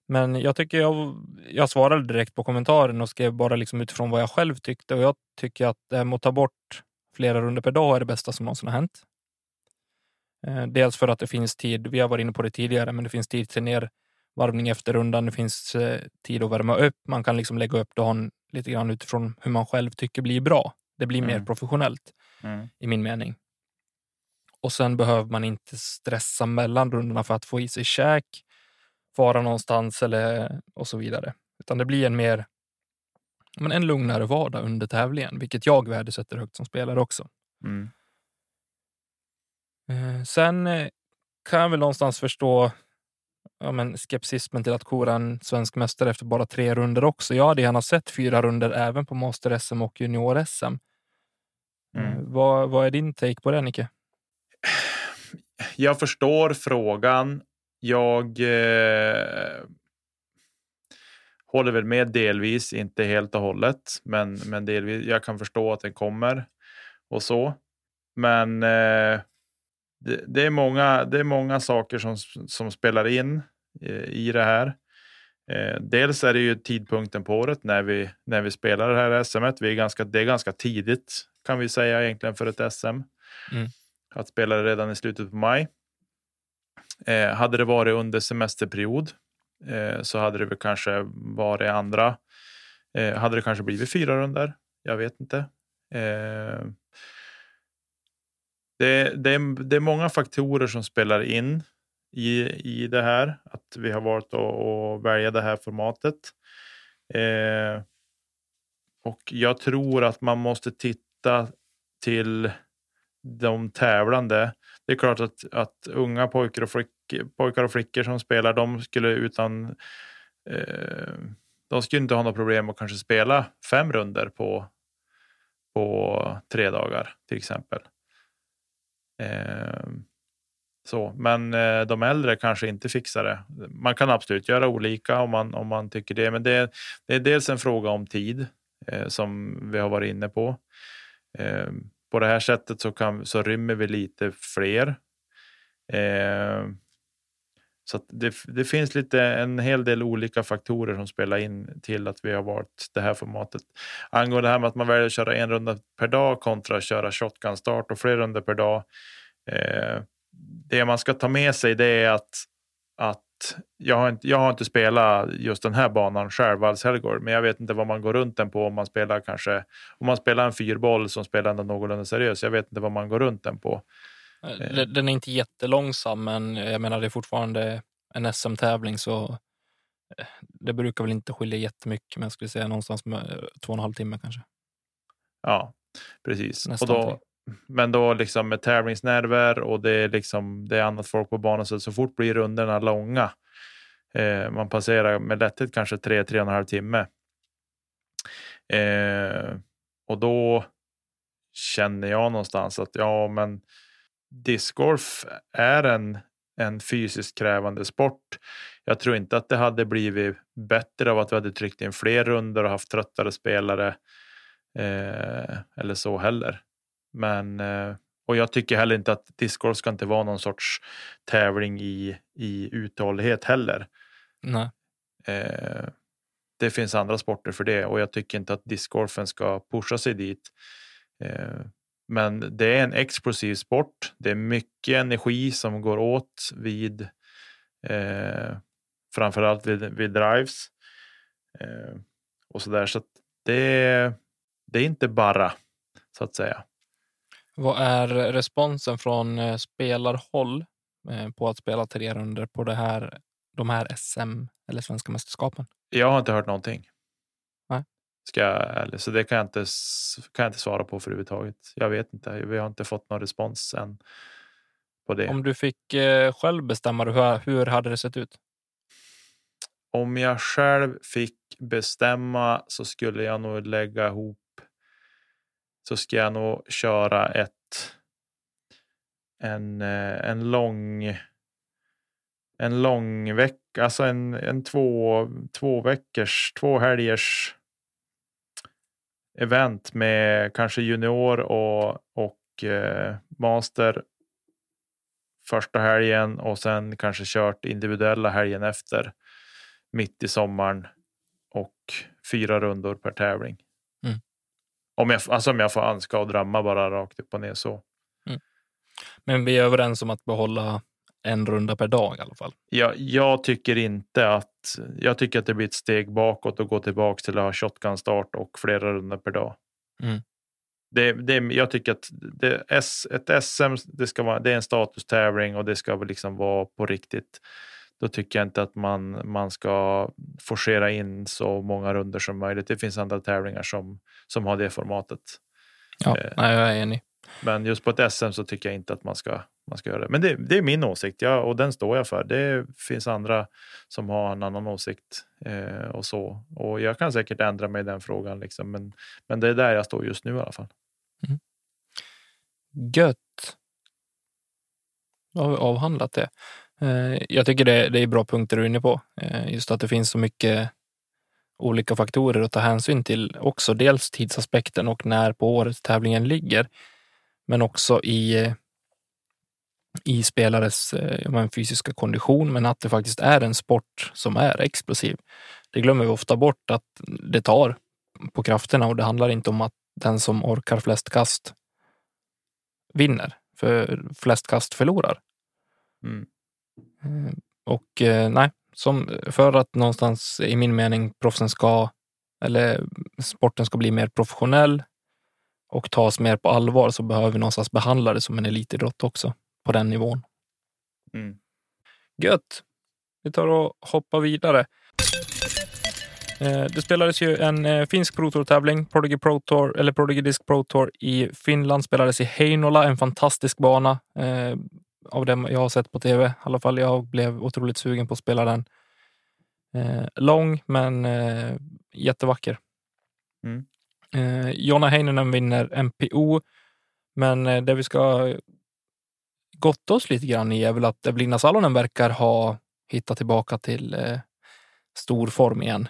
Men jag tycker jag, jag svarade direkt på kommentaren och skrev bara liksom utifrån vad jag själv tyckte och jag tycker att eh, det med att ta bort flera runder per dag är det bästa som någonsin har hänt. Eh, dels för att det finns tid, vi har varit inne på det tidigare, men det finns tid till ner nervarvning efter rundan. Det finns eh, tid att värma upp. Man kan liksom lägga upp dagen lite grann utifrån hur man själv tycker blir bra. Det blir Mm. mer professionellt Mm. i min mening. Och sen behöver man inte stressa mellan rundorna för att få i sig käk, vara någonstans eller och så vidare. Utan det blir en mer men en lugnare vardag under tävlingen, vilket jag värdesätter högt som spelare också. Mm. Eh, Sen eh, kan jag väl någonstans förstå ja, men skepsismen till att kora en svensk mästare efter bara tre runder också. Jag hade gärna sett fyra runder även på Master-SM och Junior-SM. Eh, Mm. Vad, vad är din take på det, Nicke? Jag förstår frågan. Jag eh, håller väl med delvis, inte helt och hållet, men, men delvis. Jag kan förstå att den kommer och så. Men eh, det, det, är många, det är många saker som, som spelar in eh, i det här. Eh, dels är det ju tidpunkten på året när vi, när vi spelar det här SM. Vi är ganska, det är ganska tidigt kan vi säga egentligen för ett SM. Mm. Att spela det redan i slutet på maj. Eh, hade det varit under semesterperiod eh, så hade det väl kanske varit andra. Eh, hade det kanske blivit fyra runder? Jag vet inte. Det, det, är, det är många faktorer som spelar in i, i det här. Att vi har valt att, att välja det här formatet. Eh, och jag tror att man måste titta till de tävlande. Det är klart att, att unga pojkar och, flickor, pojkar och flickor som spelar, de skulle utan eh, de skulle inte ha något problem att kanske spela fem runder på, på tre dagar till exempel. Eh, så, men eh, de äldre kanske inte fixar det. Man kan absolut göra olika om man, om man tycker det, men det, det är dels en fråga om tid eh, som vi har varit inne på. Eh, på det här sättet så, kan, så rymmer vi lite fler. Eh, så det, det, finns lite en hel del olika faktorer som spelar in till att vi har valt det här formatet. Angående det här med att man väljer att köra en runda per dag kontra att köra shotgun start och fler runder per dag. Eh, det man ska ta med sig det är att, att jag, har inte, jag har inte spelat just den här banan själv, Vallshelgård, men jag vet inte vad man går runt den på om man spelar kanske om man spelar en fyrboll som spelar ändå någorlunda seriös. Jag vet inte vad man går runt den på. Eh, den är inte jättelångsam, men jag menar det är fortfarande en SM-tävling så eh, det brukar väl inte skilja jättemycket, men jag skulle säga någonstans med eh, två och en halv timme kanske. Ja, precis. och då, men då liksom med tävlingsnerver och det är liksom det är annat folk på banan så så fort blir rundorna långa. Eh, man passerar med lätthet kanske tre, tre och en halv timme. Eh, och då känner jag någonstans att ja, men discgolf är en, en fysiskt krävande sport. Jag tror inte att det hade blivit bättre av att vi hade tryckt in fler runder och haft tröttare spelare eh, eller så heller. Men eh, och jag tycker heller inte att discgolf ska inte vara någon sorts tävling i, i uthållighet heller. Nej. Eh, det finns andra sporter för det och jag tycker inte att discgolfen ska pusha sig dit. Eh, men det är en explosiv sport. Det är mycket energi som går åt vid eh, framförallt vid, vid drives eh, och så där. Så det, det är inte bara så att säga. Vad är responsen från eh, spelarhåll eh, på att spela tre runder på det här, de här SM eller svenska mästerskapen? Jag har inte hört någonting. Ska jag, så det kan jag, inte, kan jag inte svara på för överhuvudtaget. Jag vet inte. Vi har inte fått någon respons än på det. Om du fick eh, själv bestämma, hur, hur hade det sett ut? Om jag själv fick bestämma så skulle jag nog lägga ihop så ska jag nog köra ett en, eh, en lång en lång vecka, alltså en, en två, två veckors, två helgers event med kanske junior och, och eh, master första helgen och sen kanske kört individuella helgen efter mitt i sommaren och fyra rundor per tävling. Om jag, alltså om jag får önska och drömma bara rakt upp och ner så. Mm. Men vi är överens om att behålla en runda per dag i alla fall. Ja, jag tycker inte att jag tycker att det blir ett steg bakåt och gå tillbaka till att ha shotgun start och flera runder per dag. Mm. Det, det, jag tycker att det, ett SM det, ska vara, det är en statustävling och det ska väl liksom vara på riktigt då tycker jag inte att man, man ska forcera in så många runder som möjligt. Det finns andra tävlingar som, som har det formatet. Ja, eh, nej, jag är enig. Men just på ett SM så tycker jag inte att man ska, man ska göra det. Men det, det är min åsikt ja, och den står jag för. Det finns andra som har en annan åsikt eh, och så. Och jag kan säkert ändra mig i den frågan, liksom. men, men det är där jag står just nu i alla fall. Mm. Gött. Då har vi avhandlat det. Eh, jag tycker det, det är bra punkter du är inne på. Eh, just att det finns så mycket olika faktorer att ta hänsyn till. Också dels tidsaspekten och när på året tävlingen ligger. Men också i, eh, i spelares eh, fysiska kondition, men att det faktiskt är en sport som är explosiv. Det glömmer vi ofta bort att det tar på krafterna och det handlar inte om att den som orkar flest kast vinner, för flest kast förlorar. Mm. Eh, och eh, nej, som för att någonstans i min mening proffsen ska eller sporten ska bli mer professionell och tas mer på allvar så behöver vi någonstans behandla det som en elitidrott också på den nivån. Mm. Gött. Vi tar och hoppar vidare. Eh, det spelades ju en finsk Pro Tour-tävling, Prodigy Pro Tour, eller Prodigy Disc Pro Tour i Finland, spelades i Heinola, en fantastisk bana av det jag har sett på tv. I alla fall jag blev otroligt sugen på att spela den. Eh, lång, men eh, jättevacker. Mm. Eh, Jonna Heinonen vinner MPO, men eh, det vi ska gotta oss lite grann i är väl att Evelina Salonen verkar ha hittat tillbaka till eh, stor form igen.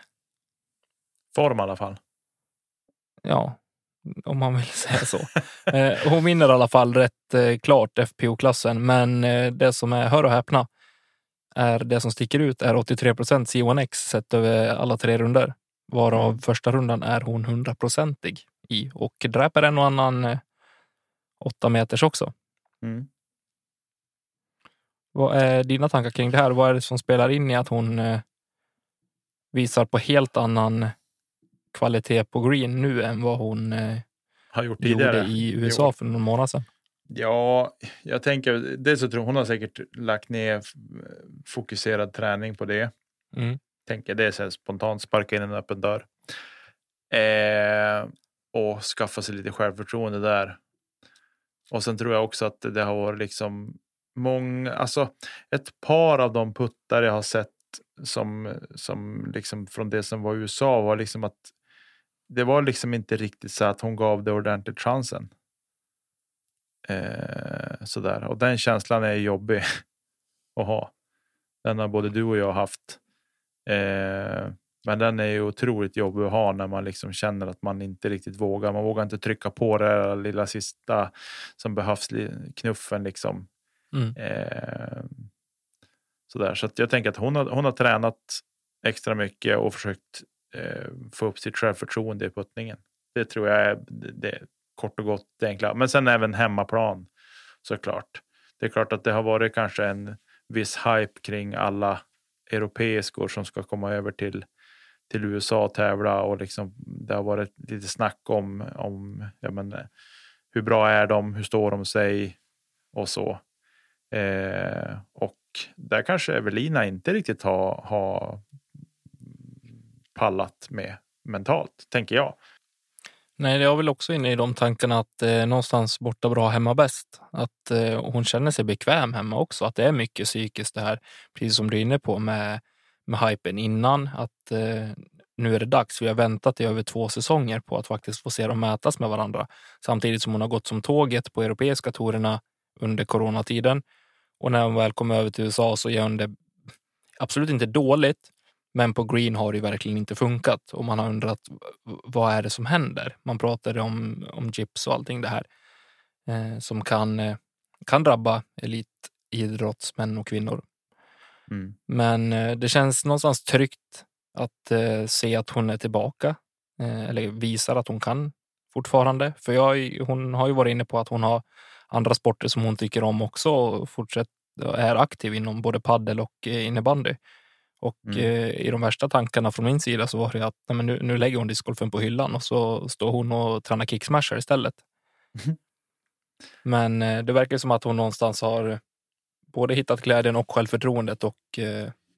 Form i alla fall. Ja, om man vill säga så. eh, hon vinner i alla fall rätt eh, klart FPO-klassen, men eh, det som är, hör och häpna, är det som sticker ut är 83 procent C1X sett över alla tre runder. Varav Mm. första rundan är hon hundraprocentig i och dräper en och annan eh, åtta meters också. Mm. Vad är dina tankar kring det här? Vad är det som spelar in i att hon eh, visar på helt annan kvalitet på green nu än vad hon eh, Har gjort tidigare. gjorde i USA för någon månad sedan? Ja, jag tänker, det så tror hon har säkert lagt ner fokuserad träning på det. Mm. Tänker det är så här spontant sparka in en öppen dörr. Eh, och skaffa sig lite självförtroende där. Och sen tror jag också att det har varit liksom många, alltså ett par av de puttar jag har sett som, som liksom från det som var i USA var liksom att det var liksom inte riktigt så att hon gav det ordentligt chansen. Eh, sådär. Och den känslan är jobbig att ha. Den har både du och jag haft. Eh, men den är ju otroligt jobbig att ha när man liksom känner att man inte riktigt vågar. Man vågar inte trycka på det där lilla sista som behövs, knuffen liksom. Mm. Eh, sådär. Så att jag tänker att hon har, hon har tränat extra mycket och försökt eh, få upp sitt självförtroende i puttningen. Det tror jag är det, det, kort och gott det enkla. Men sen även hemmaplan såklart. Det är klart att det har varit kanske en viss hype kring alla europeiskor som ska komma över till, till USA och tävla och liksom det har varit lite snack om, om ja, men, hur bra är de, hur står de sig och så. Eh, och där kanske Evelina inte riktigt har, har pallat med mentalt, tänker jag. Nej, jag är väl också inne i de tankarna att eh, någonstans borta bra hemma bäst. Att eh, hon känner sig bekväm hemma också. Att det är mycket psykiskt det här, precis som du är inne på med, med hypen innan. Att eh, nu är det dags. Vi har väntat i över två säsonger på att faktiskt få se dem mätas med varandra. Samtidigt som hon har gått som tåget på europeiska tourerna under coronatiden. Och när hon väl kommer över till USA så gör hon det absolut inte dåligt. Men på green har det verkligen inte funkat och man har undrat vad är det som händer? Man pratade om, om gips och allting det här eh, som kan, eh, kan drabba elitidrottsmän och kvinnor. Mm. Men eh, det känns någonstans tryggt att eh, se att hon är tillbaka eh, eller visar att hon kan fortfarande. För jag, hon har ju varit inne på att hon har andra sporter som hon tycker om också och fortsätter är aktiv inom både paddel och eh, innebandy. Och Mm. eh, i de värsta tankarna från min sida så var det att nej, men nu, nu lägger hon discgolfen på hyllan och så står hon och tränar kicksmasher istället. Mhm. Men eh, det verkar som att hon någonstans har både hittat glädjen och självförtroendet och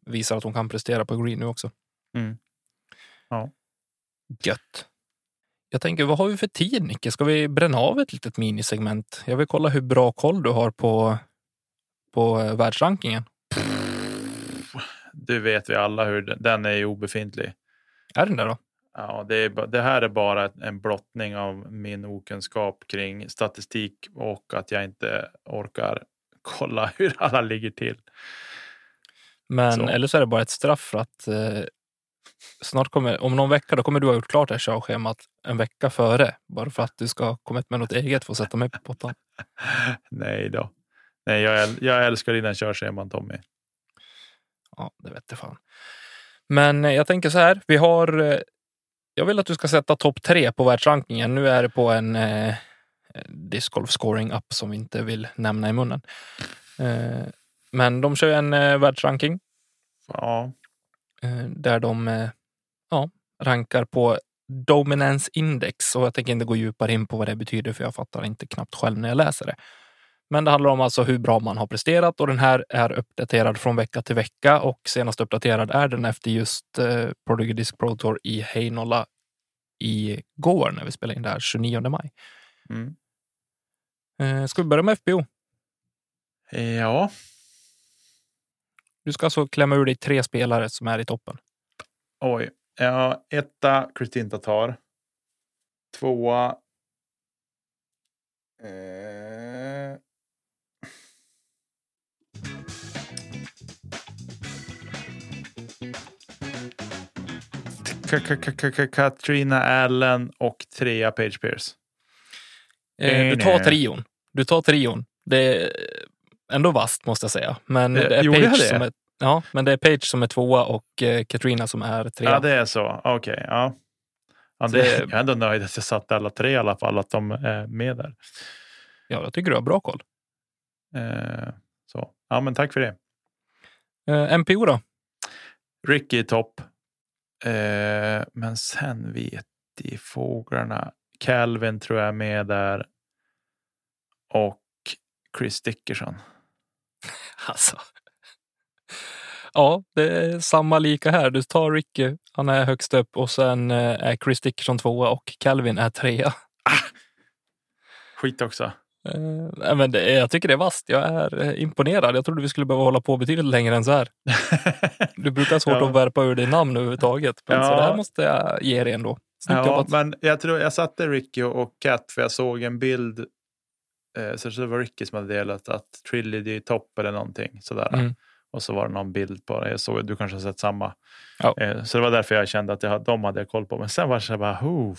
visar att hon kan prestera på green nu också. Mm. Ja. Gött. Jag tänker, vad har vi för tid Nicke? Ska vi bränna av ett litet minisegment? Jag vill kolla hur bra koll du har på, på eh, världsrankingen. Du vet vi alla hur den, den är obefintlig. Är den där då? Ja, det, är, det här är bara en blottning av min okunskap kring statistik och att jag inte orkar kolla hur alla ligger till. Men Så. eller så är det bara ett straff för att eh, snart kommer, om någon vecka, då kommer du ha gjort klart det här körschemat en vecka före. Bara för att du ska ha kommit med något eget för att sätta mig på pottan. Nej då. Nej, jag, jag älskar dina körscheman Tommy. Ja, det vet jag fan. Men eh, jag tänker så här, vi har... eh, Jag vill att du ska sätta topp tre på världsrankingen. Nu är det på en eh, discgolf scoring app som vi inte vill nämna i munnen. Eh, men de kör en eh, världsranking Ja, där de eh, ja, rankar på Dominance Index. Och jag tänker inte gå djupare in på vad det betyder för jag fattar inte knappt själv när jag läser det. Men det handlar om alltså hur bra man har presterat och den här är uppdaterad från vecka till vecka och senast uppdaterad är den efter just eh, Prodigy Disc Pro Tour i Heinola igår när vi spelade in det här 29 maj. mm. Eh, ska vi börja med FPO? ja. Du ska alltså klämma ur dig tre spelare som är i toppen. oj. Ja, etta Kristin Tatar. Tvåa. Eh, Ka- ka- ka- ka- ka- Katrina Allen och trea Page Pierce. Eh, du tar trion. Du tar trion. Det ändå vast måste jag säga. Men Eh, det är jag Page det? som är, ja, men det är Page som är tvåa och eh, Katrina som är trea. Ja, det är så. Okej, ja. ja Så det, jag är ändå nöjd att jag satte alla tre i alla fall, att de är med där. Ja, jag tycker du har bra koll. Eh, så. Ja, men tack för det. Eh, MPO då? Ricky i topp. Eh, men sen vet de fåglarna. Calvin tror jag är med där. Och Chris Dickerson. Alltså. Ja, det är samma lika här. Du tar Ricky, han är högst upp och sen eh, är Chris Dickerson tvåa och Calvin är trea. Skit också. Eh, men det, jag tycker det är vast. Jag är eh, imponerad. Jag trodde vi skulle behöva hålla på betydligt längre än så här. Du brukar ha svårt Ja. att värpa ur din namn överhuvudtaget. Men så Ja. det här måste jag ge dig ändå. Snyggt ja, jobbat. men jag tror jag satte Ricky och Cat för jag såg en bild. Eh, så det var Ricky som hade delat att Trilogy är topp eller någonting sådär. Mm. Och så var det någon bild på det. Jag såg, du kanske har sett samma. Ja. Eh, så det var därför jag kände att jag, de hade jag koll på. Men sen var det så bara, oh.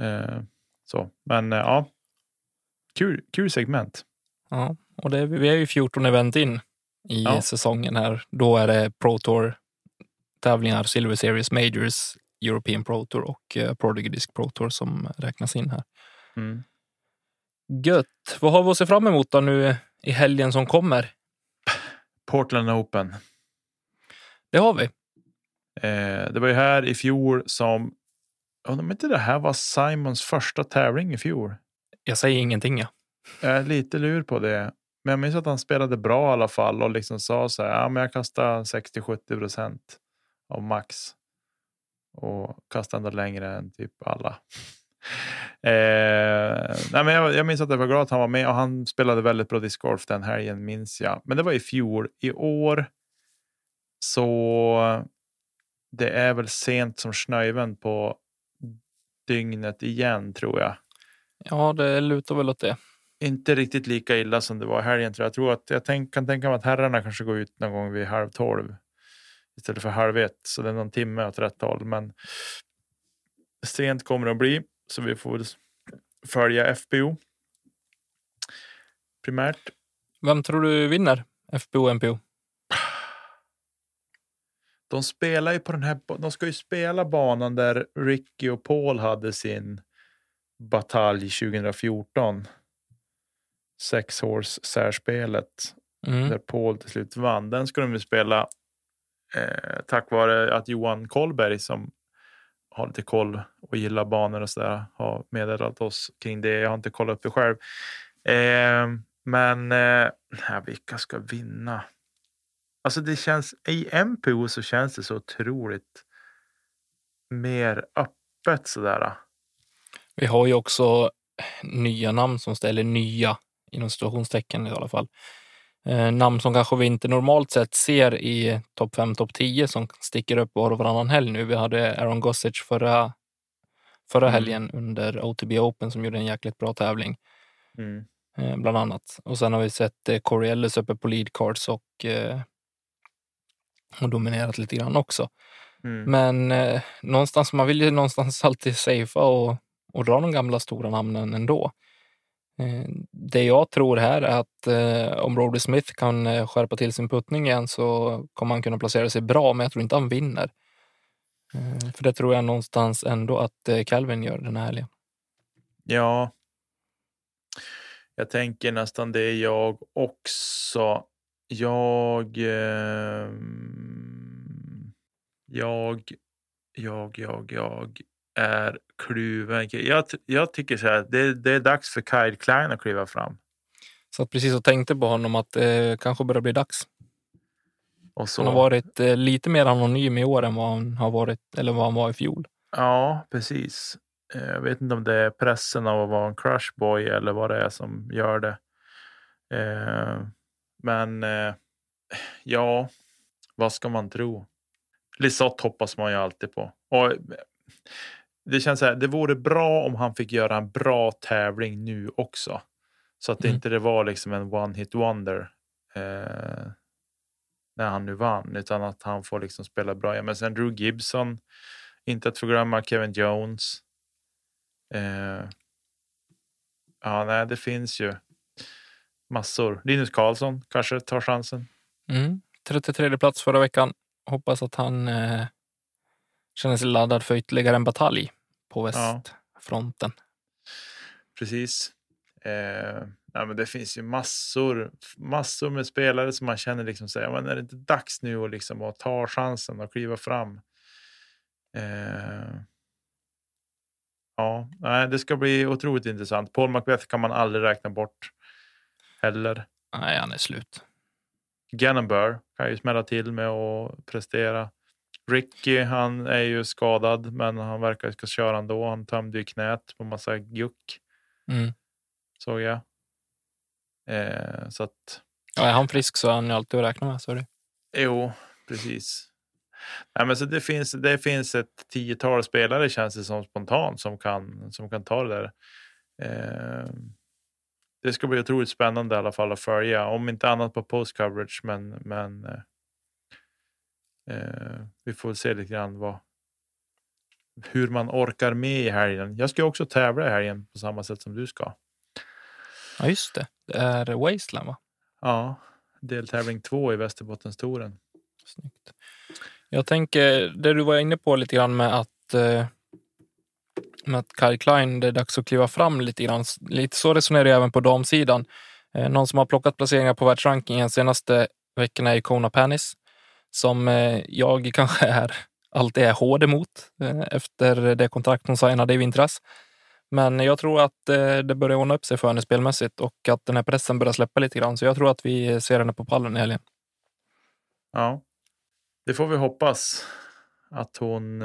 eh, så, men eh, ja. Kul, kul segment. Ja, och det, vi är ju 14 event in i Ja. säsongen här. Då är det Pro Tour tävlingar, Silver Series Majors, European Pro Tour och eh, Prodigy Disc Pro Tour som räknas in här. Mm. Gött! Vad har vi att se fram emot då nu i helgen som kommer? Portland Open. Det har vi. Eh, det var ju här i fjol som, undrar om inte det här var Simons första tävling i fjol. Jag säger ingenting. Ja. Jag är lite lur på det. Men jag minns att han spelade bra i alla fall och liksom sa så här, ja men jag kastar 60-70 procent av max. Och kastar ändå längre än typ alla. Eh, nej men jag, jag minns att jag var glad att han var med och han spelade väldigt bra discgolf den helgen minns jag. Men det var i fjol. I år så det är väl sent som snöven på dygnet igen tror jag ja, det lutar väl åt det. inte riktigt lika illa som det var i helgen. Tror jag. jag tror att jag tänk, kan tänka mig att herrarna kanske går ut någon gång vid halv tolv istället för halv ett. Så det är någon timme åt rätt håll. Men sent kommer det att bli så vi får följa FBO. Primärt. Vem tror du vinner FBO och MPO? De spelar ju på den här. De ska ju spela banan där Ricky och Paul hade sin batalj 2014. Sex horse särspelet Mm. där Paul till slut vann. Den ska de ju spela eh, tack vare att Johan Kollberg som har lite koll och gillar banor och sådär har meddelat oss kring det. Jag har inte kollat upp det själv. Eh, men eh, vilka ska vinna? Alltså det känns i MPO så känns det så otroligt mer öppet sådär. Vi har ju också nya namn som ställer nya, inom situationstecken i alla fall. Eh, namn som kanske vi inte normalt sett ser i topp 5, topp 10 som sticker upp var och varannan helg nu. Vi hade Aaron Gossage förra, förra Mm. helgen under OTB Open som gjorde en jäkligt bra tävling, Mm. eh, bland annat. Och sen har vi sett eh, Corey Ellis uppe på lead cards och, och dominerat lite grann också. Mm. Men eh, någonstans, man vill ju någonstans alltid safea och, och dra de gamla stora namnen ändå. Eh, Eh, det jag tror här är att eh, om Brody Smith kan eh, skärpa till sin puttning igen så kommer han kunna placera sig bra, men jag tror inte han vinner. För det tror jag någonstans ändå att Calvin gör den här helgen. Ja. Jag tänker nästan det jag också. Jag. Eh, jag. Jag, jag, jag är kluven. Jag, jag tycker så här. Det, det är dags för Kyle Klein att kliva fram. Så att precis och tänkte på honom att det eh, kanske börjar bli dags. Han har varit eh, lite mer anonym i år än vad han har varit eller vad han var i fjol. Ja, precis. Eh, Jag vet inte om det är pressen av att vara en crushboy eller vad det är som gör det. Eh, Men eh, ja, vad ska man tro? Lisotte hoppas man ju alltid på. Och det känns så här, det vore bra om han fick göra en bra tävling nu också. Så att det Mm. inte det var liksom en one hit wonder. Eh, när han nu vann. Utan att han får liksom spela bra. Ja, men sen Drew Gibson. Inte att förglömma Kevin Jones. Eh, ja, nej, det finns ju massor. Linus Karlsson kanske tar chansen. Mm. 33 plats förra veckan. Hoppas att han eh, känner sig laddad för ytterligare en batalj på Ja. västfronten. Precis. Eh, ja, men det finns ju massor, massor med spelare som man känner liksom säger, men är det inte dags nu att liksom att ta chansen och kliva fram? Eh, ja, nej, det ska bli otroligt intressant. Paul Macbeth kan man aldrig räkna bort heller. Nej, han är slut. Gannon Burr kan ju smälla till med att prestera. Ricky, han är ju skadad, men han verkar ska köra ändå. Han tömde ju knät på massa guck, Mm. såg jag. Eh, så att, Ja, är han frisk så är han ju alltid att räkna med. Det. jo, precis. Nej, men så det, finns, det finns ett tiotal spelare känns det som spontant som kan, som kan ta det där. Eh, det ska bli otroligt spännande i alla fall att följa. Om inte annat på post coverage, men, men eh, vi får se lite grann vad, hur man orkar med i helgen. Jag ska också tävla i helgen på samma sätt som du ska. Ja, just det. Det är Wasteland, va? Ja, deltävling två i Västerbottenstouren. Snyggt. Jag tänker, det du var inne på lite grann med att, eh, med att Kyle Klein, det är dags att kliva fram lite grann. Lite så resonerar jag även på damsidan. Eh, Någon som har plockat placeringar på världsrankingen senaste veckorna är Kona Panis, som eh, jag kanske är, alltid är hård emot eh, efter det kontrakt hon signade i vintras. Men jag tror att eh, det börjar ordna upp sig för henne spelmässigt och att den här pressen börjar släppa lite grann. Så jag tror att vi ser henne på pallen i helgen. Ja, det får vi hoppas att hon,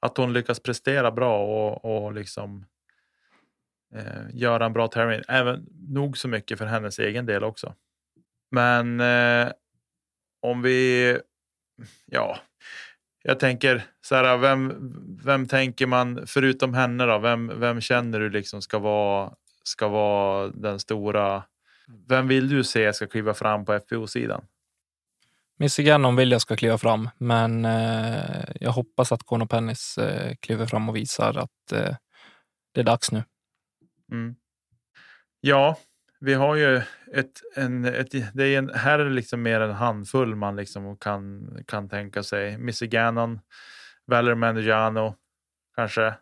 att hon lyckas prestera bra och, och liksom eh, göra en bra termin. Även nog så mycket för hennes egen del också. Men eh, om vi, ja, jag tänker så här, vem, vem tänker man förutom henne då? Vem, vem känner du liksom ska vara, ska vara den stora? Vem vill du se ska kliva fram på FPO-sidan? Missy Gannon vill jag ska kliva fram, men eh, jag hoppas att Kono Pennis eh, kliver fram och visar att eh, det är dags nu. Mm. Ja, vi har ju ett, en, ett, det är en, här är det liksom mer en handfull man liksom kan, kan tänka sig. Missy Gannon, Valerie Mandigiano, kanske.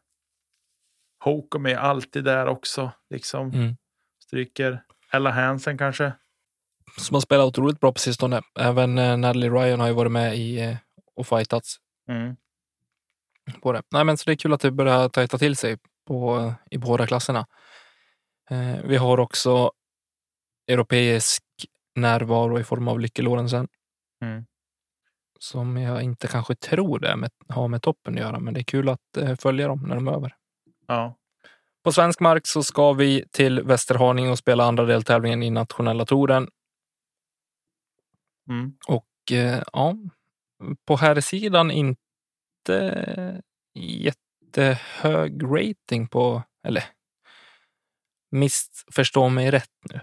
Hokum är alltid där också, liksom. Mm. Stryker. Ella Hansen kanske. Som har spelat otroligt bra på sistone. Även eh, Natalie Ryan har ju varit med i eh, och fightats Mm. på det. Nej, men så det är kul att det börjar tajta till sig på, i båda klasserna. Eh, vi har också europeisk närvaro i form av Lykke Lorentzen. Mm. Som jag inte kanske tror det med, har med toppen att göra, men det är kul att eh, följa dem när de är över. Ja. På svensk mark så ska vi till Västerhaninge och spela andra deltävlingen i nationella touren. Mm. Och eh, ja, på här sidan inte jättehög rating på, eller missförstå mig rätt nu.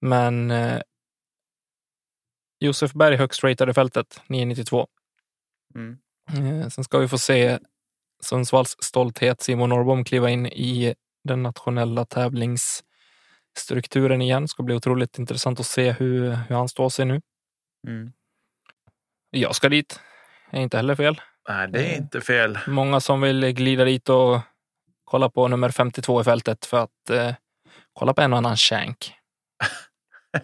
Men eh, Josef Berg högst ratad i fältet, 992. Mm. Eh, sen ska vi få se Sundsvalls stolthet Simon Norrbom kliva in i den nationella tävlingsstrukturen igen. Det ska bli otroligt intressant att se hur, hur han står sig nu. Mm. Jag ska dit. Är inte heller fel. Nej, det är Eh. inte fel. Många som vill glida dit och kolla på nummer 52 i fältet för att eh, kolla på en och annan shank.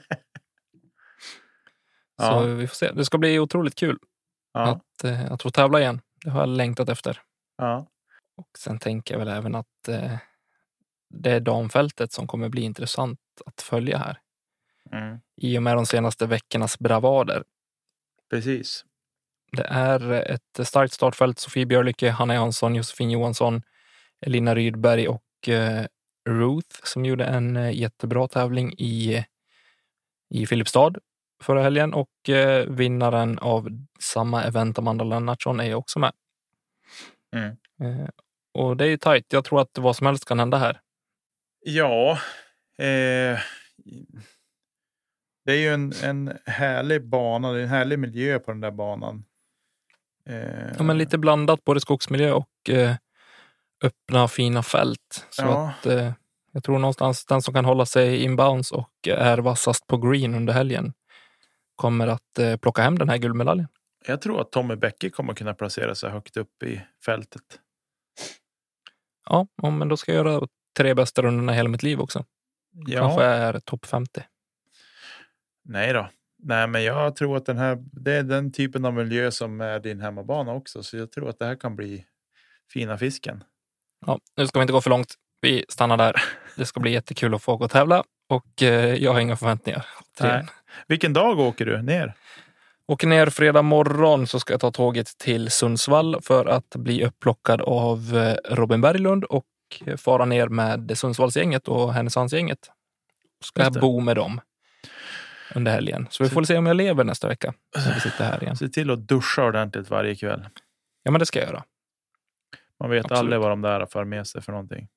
Så Ja. vi får se. Det ska bli otroligt kul Ja. att, eh, att få tävla igen. Det har jag längtat efter. Ja. Och sen tänker jag väl även att eh, det är damfältet som kommer bli intressant att följa här. Mm. I och med de senaste veckornas bravader. Precis. Det är ett starkt startfält. Sofie Björlycke, Hanna Jansson, Josefin Johansson, Elina Rydberg och eh, Ruth som gjorde en eh, jättebra tävling i, i Filipstad. förra helgen och eh, vinnaren av samma event, Amanda Lennartsson, är också med. Mm. Eh, och det är ju tajt. Jag tror att vad som helst kan hända här. Ja, eh, det är ju en, en härlig bana, det är en härlig miljö på den där banan. Eh, Ja, men lite blandat, både skogsmiljö och eh, öppna fina fält. Så Ja. att eh, jag tror någonstans den som kan hålla sig inbounds och är vassast på green under helgen kommer att eh, plocka hem den här guldmedaljen. Jag tror att Tommy Bäcke kommer kunna placera sig högt upp i fältet. Ja, ja, men då ska jag göra tre bästa rundorna i hela mitt liv också. Ja, Kanske är topp 50. nej då. Nej, men jag tror att den här, det är den typen av miljö som är din hemmabana också. Så jag tror att det här kan bli fina fisken. Ja, nu ska vi inte gå för långt. Vi stannar där. Det ska bli jättekul att få åka och tävla och eh, jag har inga förväntningar. Vilken dag åker du ner? Åker ner fredag morgon så ska jag ta tåget till Sundsvall för att bli upplockad av eh, Robin Berglund och fara ner med Sundsvallsgänget och Härnösandsgänget. Ska jag bo med dem under helgen. Så vi får se om jag lever nästa vecka. När vi sitter här igen. Se till att duscha ordentligt varje kväll. Ja, men det ska jag göra. Man vet Absolut. aldrig vad de där för med sig för någonting.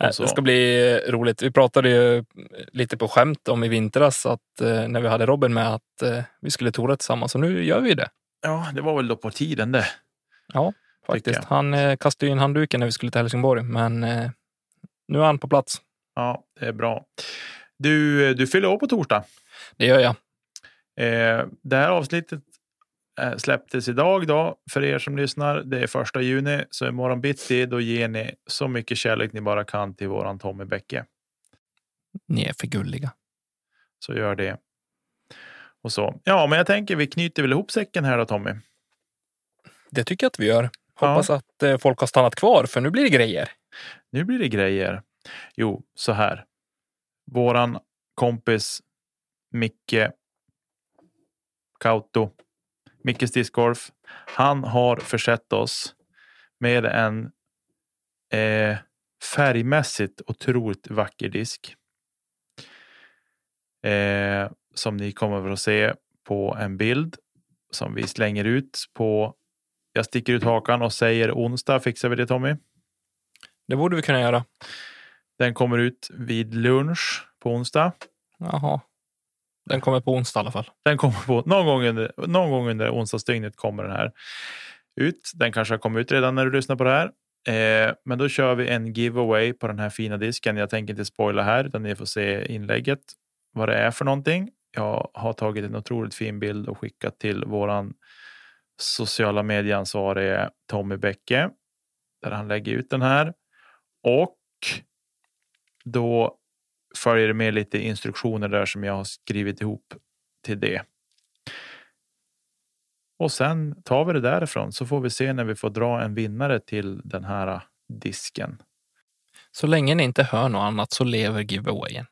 Nej, så. Det ska bli eh, roligt. Vi pratade ju lite på skämt om i vintras att eh, när vi hade Robin med att eh, vi skulle tora tillsammans. Och nu gör vi det. Ja, det var väl då på tiden det. Ja, faktiskt. Han eh, kastade ju in handduken när vi skulle till Helsingborg, men eh, nu är han på plats. Ja, det är bra. Du, du fyller år på torsdag. Det gör jag. Eh, det här avsnittet eh, släpptes idag då för er som lyssnar. Det är första juni, så imorgon bitti då ger ni så mycket kärlek ni bara kan till våran Tommy Bäcke. Ni är för gulliga. Så gör det. Och så. Ja, men jag tänker vi knyter väl ihop säcken här då Tommy. Det tycker jag att vi gör. Hoppas att eh, folk har stannat kvar, för nu blir det grejer. Nu blir det grejer. Jo, så här. Våran kompis Micke Kauto, Mickes discgolf. Han har försett oss med en eh, färgmässigt otroligt vacker disk. Eh, som ni kommer att se på en bild som vi slänger ut på. Jag sticker ut hakan och säger onsdag. Fixar vi det Tommy? Det borde vi kunna göra. Den kommer ut vid lunch på onsdag. Jaha. Den kommer på onsdag i alla fall. Den kommer på någon gång under, någon gång under onsdagsdygnet kommer den här ut. Den kanske har kommit ut redan när du lyssnar på det här. Eh, men då kör vi en giveaway på den här fina disken. Jag tänker inte spoila här, utan ni får se inlägget vad det är för någonting. Jag har tagit en otroligt fin bild och skickat till våran sociala medieansvarige Tommy Bäcke där han lägger ut den här. Och då följer det med lite instruktioner där som jag har skrivit ihop till det. Och sen tar vi det därifrån så får vi se när vi får dra en vinnare till den här disken. Så länge ni inte hör något annat så lever giveawayen.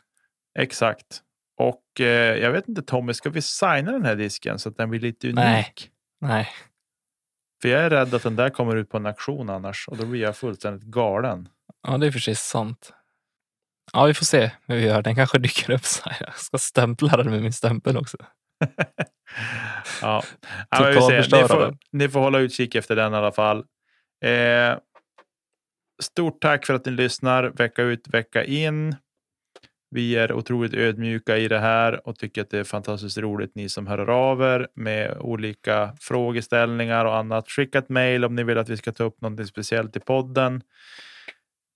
Exakt. Och eh, jag vet inte Tommy, ska vi signa den här disken så att den blir lite unik? Nej. Nej, För jag är rädd att den där kommer ut på en auktion annars och då blir jag fullständigt galen. ja, det är precis sant. Ja, vi får se hur vi gör. Den kanske dyker upp. Så här. Jag ska stämpla den med min stämpel också. Ja, ja vi ser. Ni, får, ni får hålla utkik efter den i alla fall. Eh, stort tack för att ni lyssnar vecka ut, vecka in. Vi är otroligt ödmjuka i det här och tycker att det är fantastiskt roligt ni som hör av er med olika frågeställningar och annat. Skicka ett mejl om ni vill att vi ska ta upp något speciellt i podden.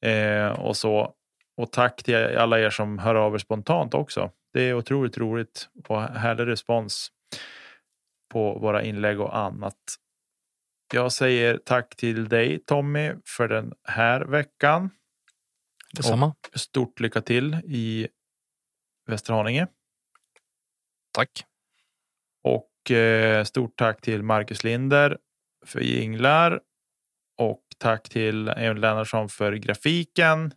Eh, och så. Och tack till alla er som hör av er spontant också. Det är otroligt roligt och härlig respons på våra inlägg och annat. Jag säger tack till dig Tommy för den här veckan. Detsamma. Stort lycka till i Västerhaninge Tack. och eh, stort tack till Marcus Linder för jinglar och tack till Emil Lennartsson för grafiken.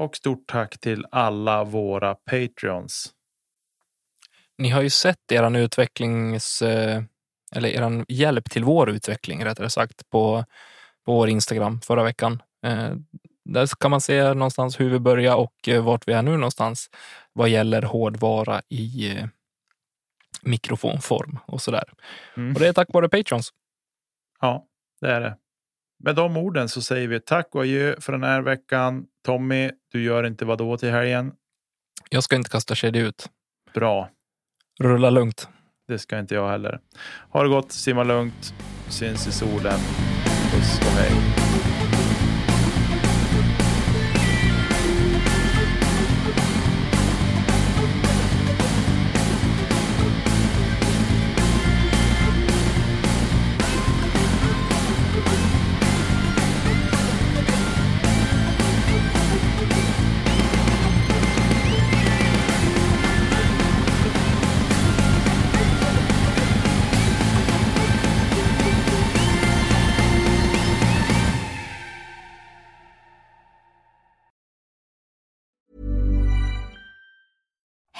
Och stort tack till alla våra Patreons. Ni har ju sett eran utvecklings... eh, Eller eran hjälp till vår utveckling rättare sagt på, på vår Instagram förra veckan. Eh, där kan man se någonstans hur vi börjar och eh, vart vi är nu någonstans vad gäller hårdvara i eh, mikrofonform och sådär. Mm. Och det är tack vare Patrons. Ja, det är det. Med de orden så säger vi tack och adjö för den här veckan. Tommy, du gör inte vad då till helgen? Jag ska inte kasta kedja ut. Bra. Rulla lugnt. Det ska inte jag heller. Ha det gott, simma lugnt, syns i solen. Puss och hej.